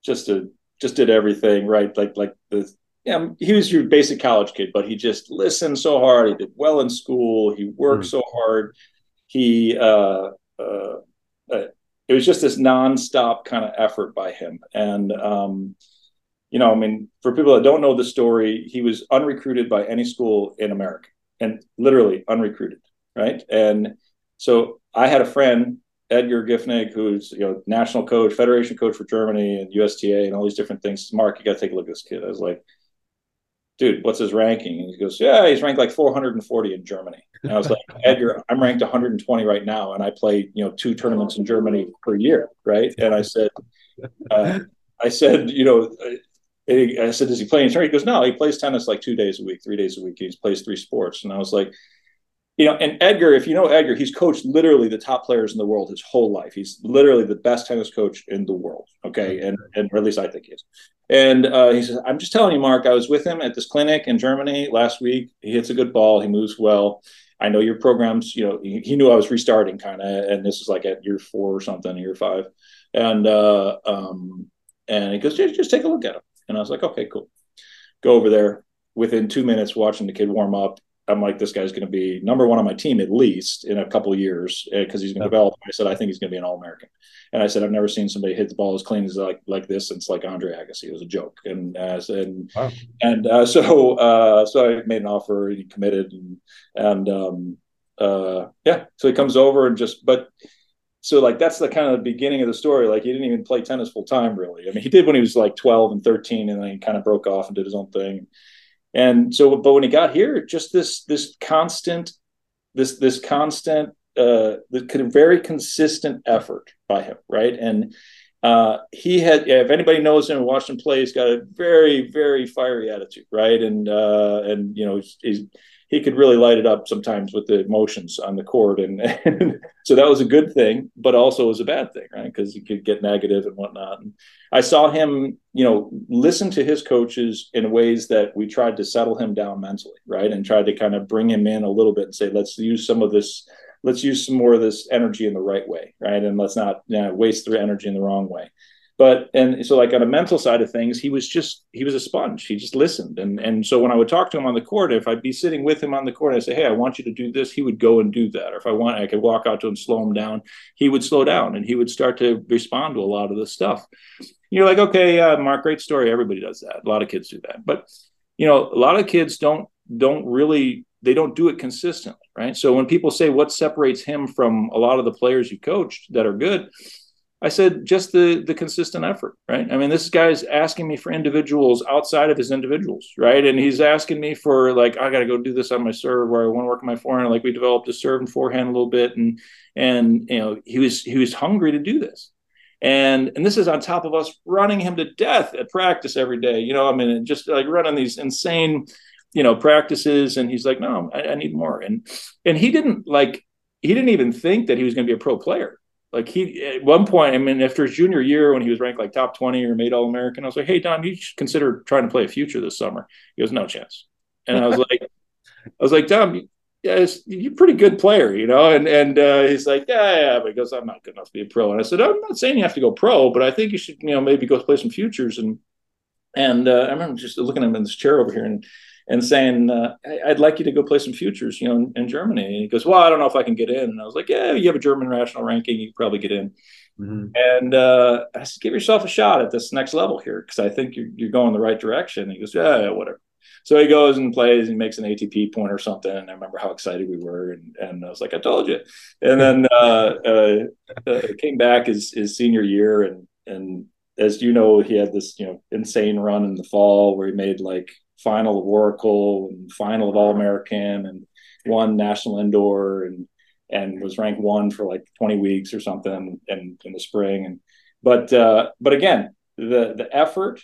C: just a just did everything right? Like like the yeah he was your basic college kid but he just listened so hard. He did well in school. He worked mm. so hard. He uh, uh, uh, it was just this nonstop kind of effort by him. And um, you know, I mean, for people that don't know the story, he was unrecruited by any school in America and literally unrecruited, right? And so I had a friend, Edgar Giffenig, who's you know national coach, federation coach for Germany and USTA and all these different things. Mark, you got to take a look at this kid. I was like, dude, what's his ranking? And he goes, yeah, he's ranked like 440 in Germany. And I was like, Edgar, I'm ranked 120 right now, and I play, you know, two tournaments in Germany per year, right? And I said, uh, I said, you know, I said, does he play in tournament? He goes, no, he plays tennis like two days a week, three days a week. He plays three sports. And I was like, you know, and Edgar, if you know Edgar, he's coached literally the top players in the world his whole life. He's literally the best tennis coach in the world. Okay, and and or at least I think he is. And uh, he says, "I'm just telling you, Mark. I was with him at this clinic in Germany last week. He hits a good ball. He moves well. I know your programs. You know, he, he knew I was restarting kind of, and this is like at year four or something, year five. And uh, um, and he goes, just, just take a look at him. And I was like, okay, cool. Go over there. Within two minutes, watching the kid warm up, I'm like, this guy's going to be number one on my team at least in a couple of years because uh, he's going to develop. I said, I think he's going to be an All American. And I said, I've never seen somebody hit the ball as clean as like like this since like Andre Agassi. It was a joke. And uh, and wow. and uh, so uh, so I made an offer. and He committed and and um, uh, yeah. So he comes over and just but so like that's the kind of the beginning of the story. Like he didn't even play tennis full time really. I mean, he did when he was like 12 and 13, and then he kind of broke off and did his own thing. And so, but when he got here, just this this constant, this this constant, uh, the very consistent effort by him, right? And uh, he had, yeah, if anybody knows him and watched him play, he's got a very very fiery attitude, right? And uh, and you know he's, he's he could really light it up sometimes with the emotions on the court, and, and so that was a good thing, but also was a bad thing, right? Because he could get negative and whatnot. And I saw him, you know, listen to his coaches in ways that we tried to settle him down mentally, right, and tried to kind of bring him in a little bit and say, let's use some of this, let's use some more of this energy in the right way, right, and let's not you know, waste the energy in the wrong way but and so like on a mental side of things he was just he was a sponge. He just listened. And and so when i would talk to him on the court if i'd be sitting with him on the court and i say hey i want you to do this he would go and do that. Or if i want i could walk out to him slow him down he would slow down and he would start to respond to a lot of the stuff. You're like okay uh, mark great story. Everybody does that. A lot of kids do that. But you know a lot of kids don't don't really they don't do it consistently right? So when people say what separates him from a lot of the players you coached that are good I said just the the consistent effort, right? I mean, this guy's asking me for individuals outside of his individuals, right? And he's asking me for like, I got to go do this on my serve, where I want to work on my forehand. Like we developed a serve and forehand a little bit, and and you know he was he was hungry to do this, and and this is on top of us running him to death at practice every day. You know, I mean, just like running these insane, you know, practices, and he's like, no, I, I need more, and and he didn't like he didn't even think that he was going to be a pro player like he at one point, I mean, after his junior year when he was ranked like top 20 or made all American, I was like, Hey Dom, you should consider trying to play a future this summer. He goes, No chance. And I was like, I was like, Dom, yeah, you're a pretty good player, you know? And and uh, he's like, Yeah, yeah, but he goes, I'm not good enough to be a pro. And I said, I'm not saying you have to go pro, but I think you should, you know, maybe go play some futures and and uh, I remember just looking at him in this chair over here and and saying, uh, I'd like you to go play some futures, you know, in, in, Germany. And he goes, well, I don't know if I can get in. And I was like, yeah, you have a German national ranking. You can probably get in. Mm-hmm. And uh, I said, give yourself a shot at this next level here because I think you're, you're going the right direction. And he goes, yeah, yeah, whatever. So he goes and plays and makes an ATP point or something. And I remember how excited we were. And, and I was like, I told you. And then uh, uh, uh came back his, his senior year. And, and as you know, he had this, you know, insane run in the fall where he made like final of Oracle and final of All American and won national indoor and and was ranked one for like 20 weeks or something in, in the spring. And but uh, but again, the the effort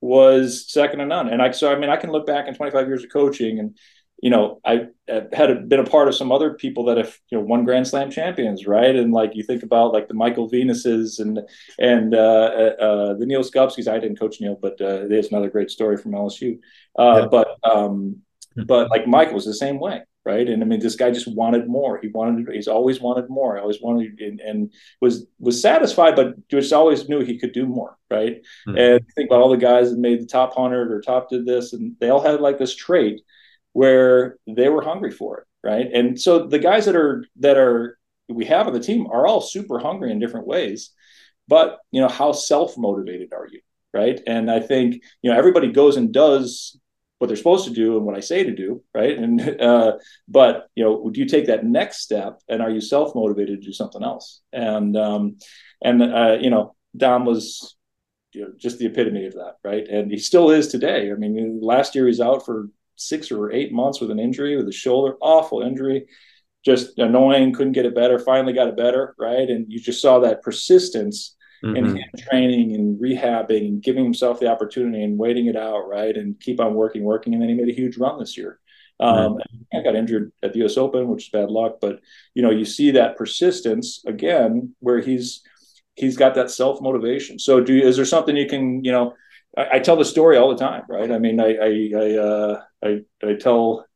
C: was second to none. And I so I mean I can look back in 25 years of coaching and you know, I had been a part of some other people that have, you know, won Grand Slam champions, right? And like you think about like the Michael Venuses and and uh, uh, uh the Neal Skupskis. I didn't coach Neal, but uh, there's another great story from LSU. Uh, yeah. But um, but like Michael was the same way, right? And I mean, this guy just wanted more. He wanted. He's always wanted more. I always wanted, and, and, was was satisfied, but just always knew he could do more, right? Mm-hmm. And think about all the guys that made the top hundred or top did this, and they all had like this trait where they were hungry for it, right? And so the guys that are that are we have on the team are all super hungry in different ways. But you know, how self motivated are you, right? And I think you know everybody goes and does what they're supposed to do and what I say to do, right? And uh, but you know, do you take that next step and are you self motivated to do something else? And um, and uh, you know, Dom was you know, just the epitome of that, right? And he still is today. I mean, last year he's out for six or eight months with an injury with a shoulder, awful injury, just annoying, couldn't get it better, finally got it better, right? And you just saw that persistence mm-hmm. in him training and rehabbing and giving himself the opportunity and waiting it out, right? And keep on working, working. And then he made a huge run this year. Um, mm-hmm. I got injured at the U.S. Open, which is bad luck. But you know, you see that persistence again, where he's he's got that self motivation. So, do is there something you can you know? I, I, tell the story all the time, right? I mean, I I I, uh, I, I tell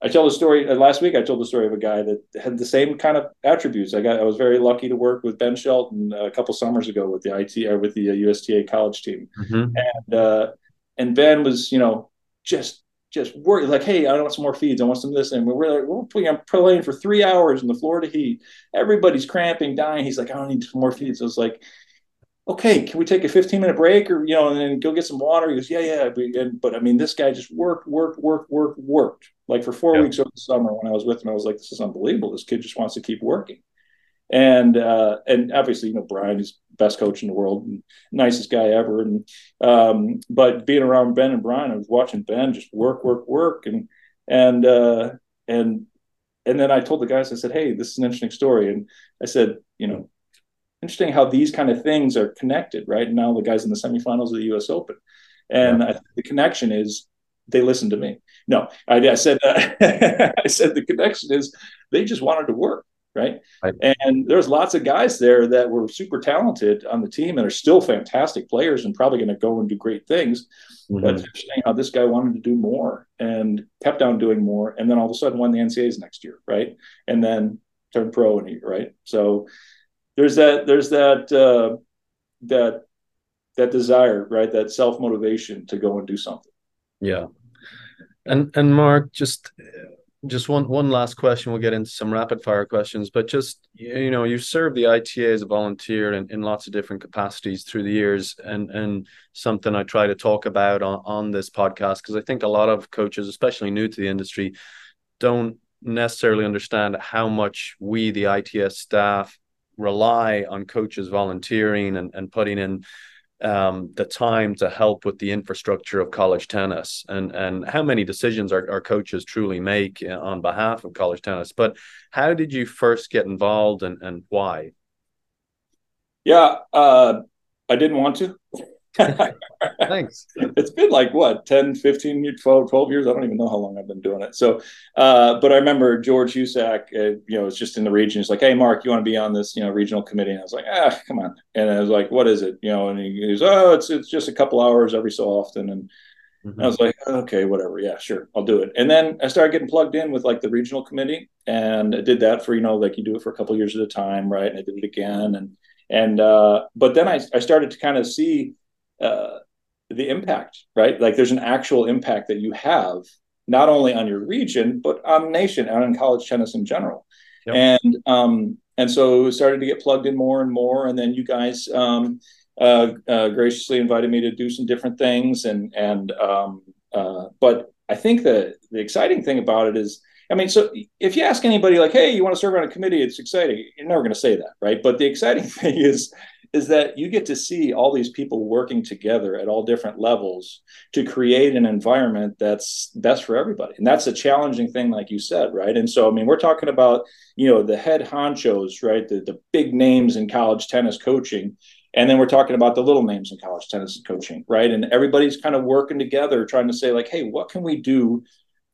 C: I tell the story uh, last week. I told the story of a guy that had the same kind of attributes. I got I was very lucky to work with Ben Shelton a couple summers ago with the IT or uh, with the USTA college team, mm-hmm. and uh, and Ben was you know just just worried like, hey, I want some more feeds. I want some of this, and we're like, we're playing for three hours in the Florida heat. Everybody's cramping, dying. He's like, I don't need some more feeds. I was like, okay, can we take a 15 minute break or, you know, and then go get some water? He goes, yeah, yeah. But I mean, this guy just worked, worked, worked, worked, worked. Like for four weeks over the summer when I was with him, I was like, this is unbelievable. This kid just wants to keep working. And, uh, and obviously, you know, Bryan is best coach in the world and nicest guy ever. And, um, but being around Ben and Bryan, I was watching Ben just work, work, work. And, and, uh, and, and then I told the guys, I said, Hey, this is an interesting story. And I said, you know, interesting how these kind of things are connected, right? And now the guys in the semifinals of the U.S. Open, and yeah. The connection is they listen to me. No, I, I said uh, I said the connection is they just wanted to work, right? right? And there's lots of guys there that were super talented on the team and are still fantastic players and probably going to go and do great things. Mm-hmm. But it's interesting how this guy wanted to do more and kept on doing more, and then all of a sudden won the NCAAs next year, right? And then turned pro and right? So there's that there's that uh, that that desire, right? That self motivation to go and do something.
B: Yeah, and and Mark, just just one one last question. We'll get into some rapid fire questions, but just you know, you served the ITA as a volunteer in, in lots of different capacities through the years, and and something I try to talk about on on this podcast because I think a lot of coaches, especially new to the industry, don't necessarily understand how much we, the ITA staff, rely on coaches volunteering and, and putting in um, the time to help with the infrastructure of college tennis and and how many decisions our, our coaches truly make uh, on behalf of college tennis. But how did you first get involved and, and why?
C: Yeah, uh, I didn't want to.
B: Thanks.
C: It's been like what 10, 15, 12, 12 years. I don't even know how long I've been doing it. So, uh, but I remember George Husak, uh, you know, was just in the region. He's like, Hey, Mark, you want to be on this, you know, regional committee? And I was like, ah, come on. And I was like, what is it? You know, and he goes, oh, it's, it's just a couple hours every so often. And mm-hmm. I was like, okay, whatever. Yeah, sure. I'll do it. And then I started getting plugged in with like the regional committee and I did that for, you know, like you do it for a couple years at a time. Right. And I did it again. And, and, uh, but then I, I started to kind of see, uh, the impact, right? Like there's an actual impact that you have not only on your region but on the nation and on college tennis in general. Yep. And um, and so it started to get plugged in more and more. And then you guys um, uh, uh, graciously invited me to do some different things. And and um, uh, but I think the the exciting thing about it is. I mean, so if you ask anybody like, "Hey, you want to serve on a committee?" It's exciting. You're never going to say that, right? But the exciting thing is is that you get to see all these people working together at all different levels to create an environment that's best for everybody. And that's a challenging thing like you said right? And so i mean we're talking about you know the head honchos right? The, the big names in college tennis coaching. And then we're talking about the little names in college tennis coaching right? And everybody's kind of working together trying to say like hey what can we do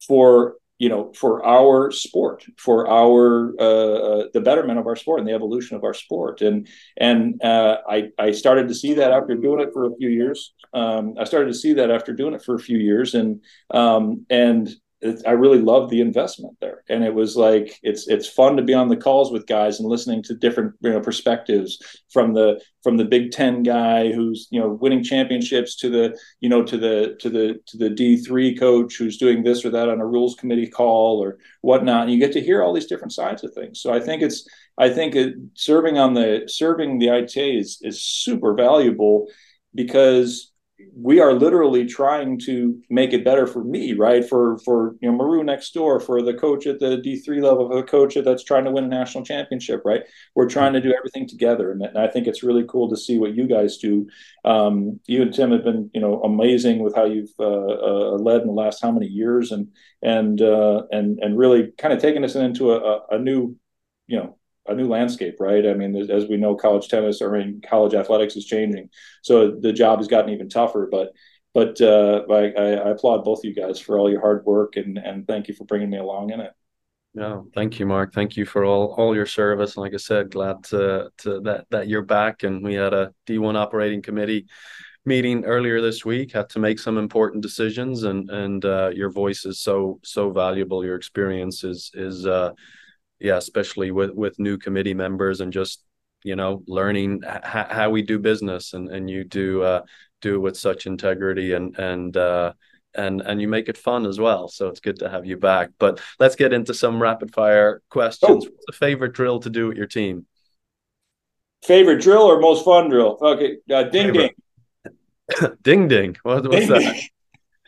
C: for you know for our sport for our uh, uh, the betterment of our sport and the evolution of our sport. And and uh, I I started to see that after doing it for a few years. Um, I started to see that after doing it for a few years. And um, and I really loved the investment there, and it was like it's it's fun to be on the calls with guys and listening to different you know perspectives from the from the Big Ten guy who's you know winning championships to the you know to the to the to the D three coach who's doing this or that on a rules committee call or whatnot. And you get to hear all these different sides of things. So I think it's I think it, serving on the serving the ITA is is super valuable because we are literally trying to make it better for me, right? For for you know Maru next door, for the coach at the D three level, for the coach that's trying to win a national championship, right? We're trying to do everything together, and I think it's really cool to see what you guys do. Um, you and Tim have been you know amazing with how you've uh, uh, led in the last how many years, and and uh, and and really kind of taking us into a, a new you know a new landscape, right? I mean, as we know, college tennis or in college athletics is changing, so the job has gotten even tougher. But but uh, I, I, applaud both of you guys for all your hard work and and thank you for bringing me along in it.
B: No, thank you, Mark. Thank you for all all your service. And like I said, glad to, to that that you're back. And we had a D1 operating committee meeting earlier this week. Had to make some important decisions, and and uh, your voice is so so valuable. Your experience is is uh, yeah, especially with with new committee members and just you know learning h- how we do business and and you do uh, do it with such integrity and and uh, and and you make it fun as well. So it's good to have you back. But let's get into some rapid fire questions. Oh. What's the favorite drill to do with your team?
C: Favorite drill or most fun drill? Okay, uh, ding favorite.
B: ding. ding ding. What, what's ding,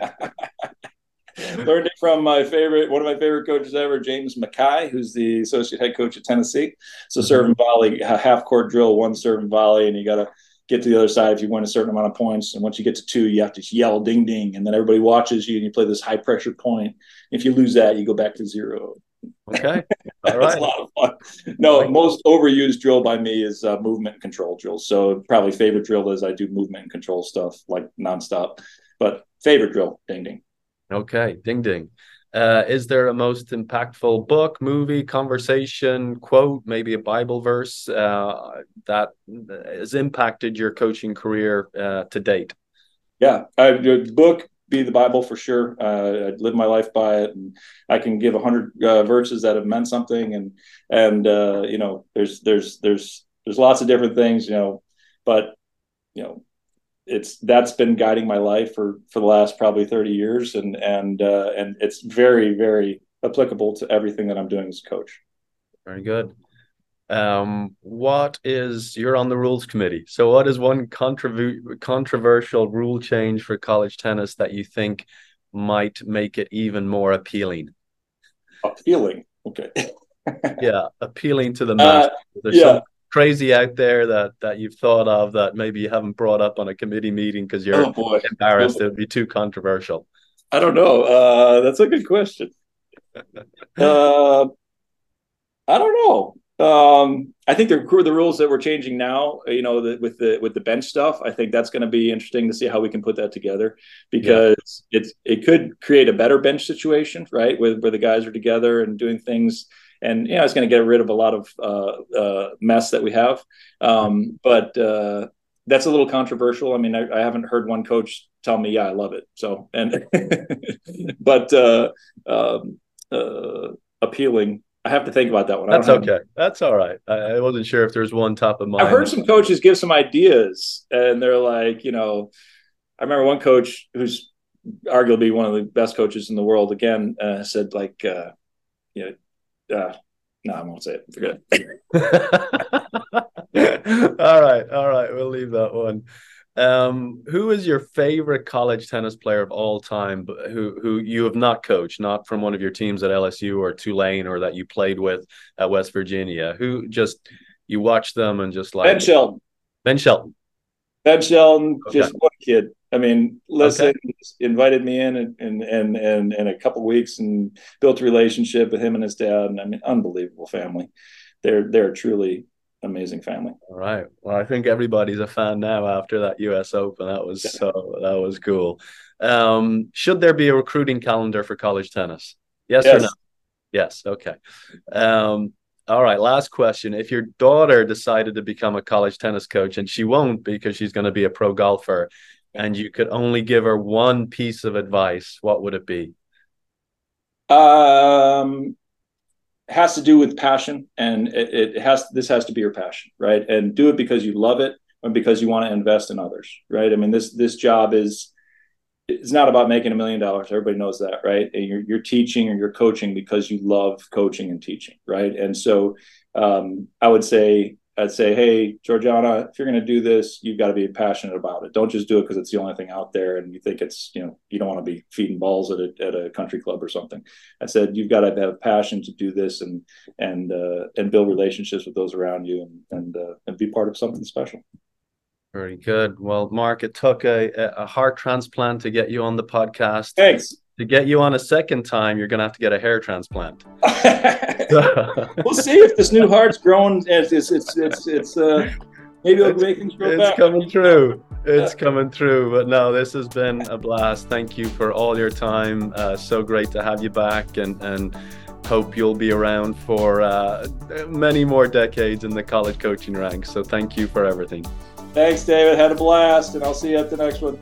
C: that? Learned it from my favorite, one of my favorite coaches ever, James Mackay, who's the associate head coach at Tennessee. So mm-hmm. serve and volley, half court drill, one serve and volley, and you got to get to the other side if you win a certain amount of points. And once you get to two, you have to yell ding ding, and then everybody watches you, and you play this high pressure point. If you lose that, you go back to zero.
B: Okay, all right.
C: a lot of fun. No, most overused drill by me is uh, movement control drills. So probably favorite drill is I do movement and control stuff like nonstop. But favorite drill, ding ding.
B: Okay, ding ding. Uh, is there a most impactful book, movie, conversation, quote, maybe a Bible verse uh, that has impacted your coaching career uh, to date?
C: Yeah, I, the book be the Bible for sure. Uh, I live my life by it, and I can give a hundred uh, verses that have meant something. And and uh, you know, there's there's there's there's lots of different things, you know, but you know, it's that's been guiding my life for for the last probably 30 years and and uh, and it's very very applicable to everything that I'm doing as a coach.
B: Very good. Um, what is you're on the rules committee? So, what is one controver- controversial rule change for college tennis that you think might make it even more appealing?
C: Appealing, okay.
B: yeah, appealing to the mass. Uh, yeah crazy out there that that you've thought of that maybe you haven't brought up on a committee meeting because you're oh embarrassed it would be too controversial?
C: I don't know. Uh, that's a good question. uh, I don't know. Um, I think the the rules that we're changing now, you know, the, with the with the bench stuff, I think that's going to be interesting to see how we can put that together because yeah. it's it could create a better bench situation, right, where where the guys are together and doing things and you know, it's going to get rid of a lot of uh, uh, mess that we have. Um, but uh, that's a little controversial. I mean, I, I, haven't heard one coach tell me, "Yeah, I love it." So, and but uh, um, uh, appealing. I have to think about that one.
B: That's okay. That's all right. I, I, wasn't sure if there's one top of mind.
C: I've heard some coaches give some ideas, and they're like, you know, I remember one coach who's arguably one of the best coaches in the world. Again, uh, said like, uh, you know, uh, no, I won't say it. Forget it.
B: all right, all right, we'll leave that one. Um, who is your favorite college tennis player of all time who who you have not coached, not from one of your teams at LSU or Tulane or that you played with at West Virginia? Who just you watch them and just like
C: Ben Shelton.
B: Ben Shelton.
C: Ben Shelton, okay. just what a kid. I mean, listen, okay. invited me in and and and and in a couple weeks and built a relationship with him and his dad. And I mean, unbelievable family. They're they're truly amazing family.
B: All right. Well, I think everybody's a fan now after that US Open. That was so that was cool. Um, should there be a recruiting calendar for college tennis? Yes, yes. or no? Yes. Okay. Um, all right, last question. If your daughter decided to become a college tennis coach and she won't because she's going to be a pro golfer, and you could only give her one piece of advice, what would it be?
C: Um, has to do with passion, and it, it has. This has to be your passion, right? And do it because you love it, and because you want to invest in others, right? I mean, this this job is it's not about making a million dollars. Everybody knows that, right? And you're, you're teaching or you're coaching because you love coaching and teaching, right? And so um, I would say I'd say, hey, Georgiana, if you're going to do this, you've got to be passionate about it. Don't just do it because it's the only thing out there and you think it's, you know, you don't want to be feeding balls at a, at a country club or something. I said, you've got to have passion to do this and, and, uh, and build relationships with those around you and, and, uh, and be part of something special.
B: Very good. Well, Mark, it took a, a heart transplant to get you on the podcast.
C: Thanks
B: to get you on a second time, you're going to have to get a hair transplant.
C: we'll see if this new heart's growing. It's it's it's it's, it's uh, maybe it'll make things grow
B: It's
C: back.
B: coming through. It's coming through. But no, this has been a blast. Thank you for all your time. Uh, so great to have you back, and and hope you'll be around for uh, many more decades in the college coaching ranks. So thank you for everything.
C: Thanks, David. Had a blast, and I'll see you at the next one.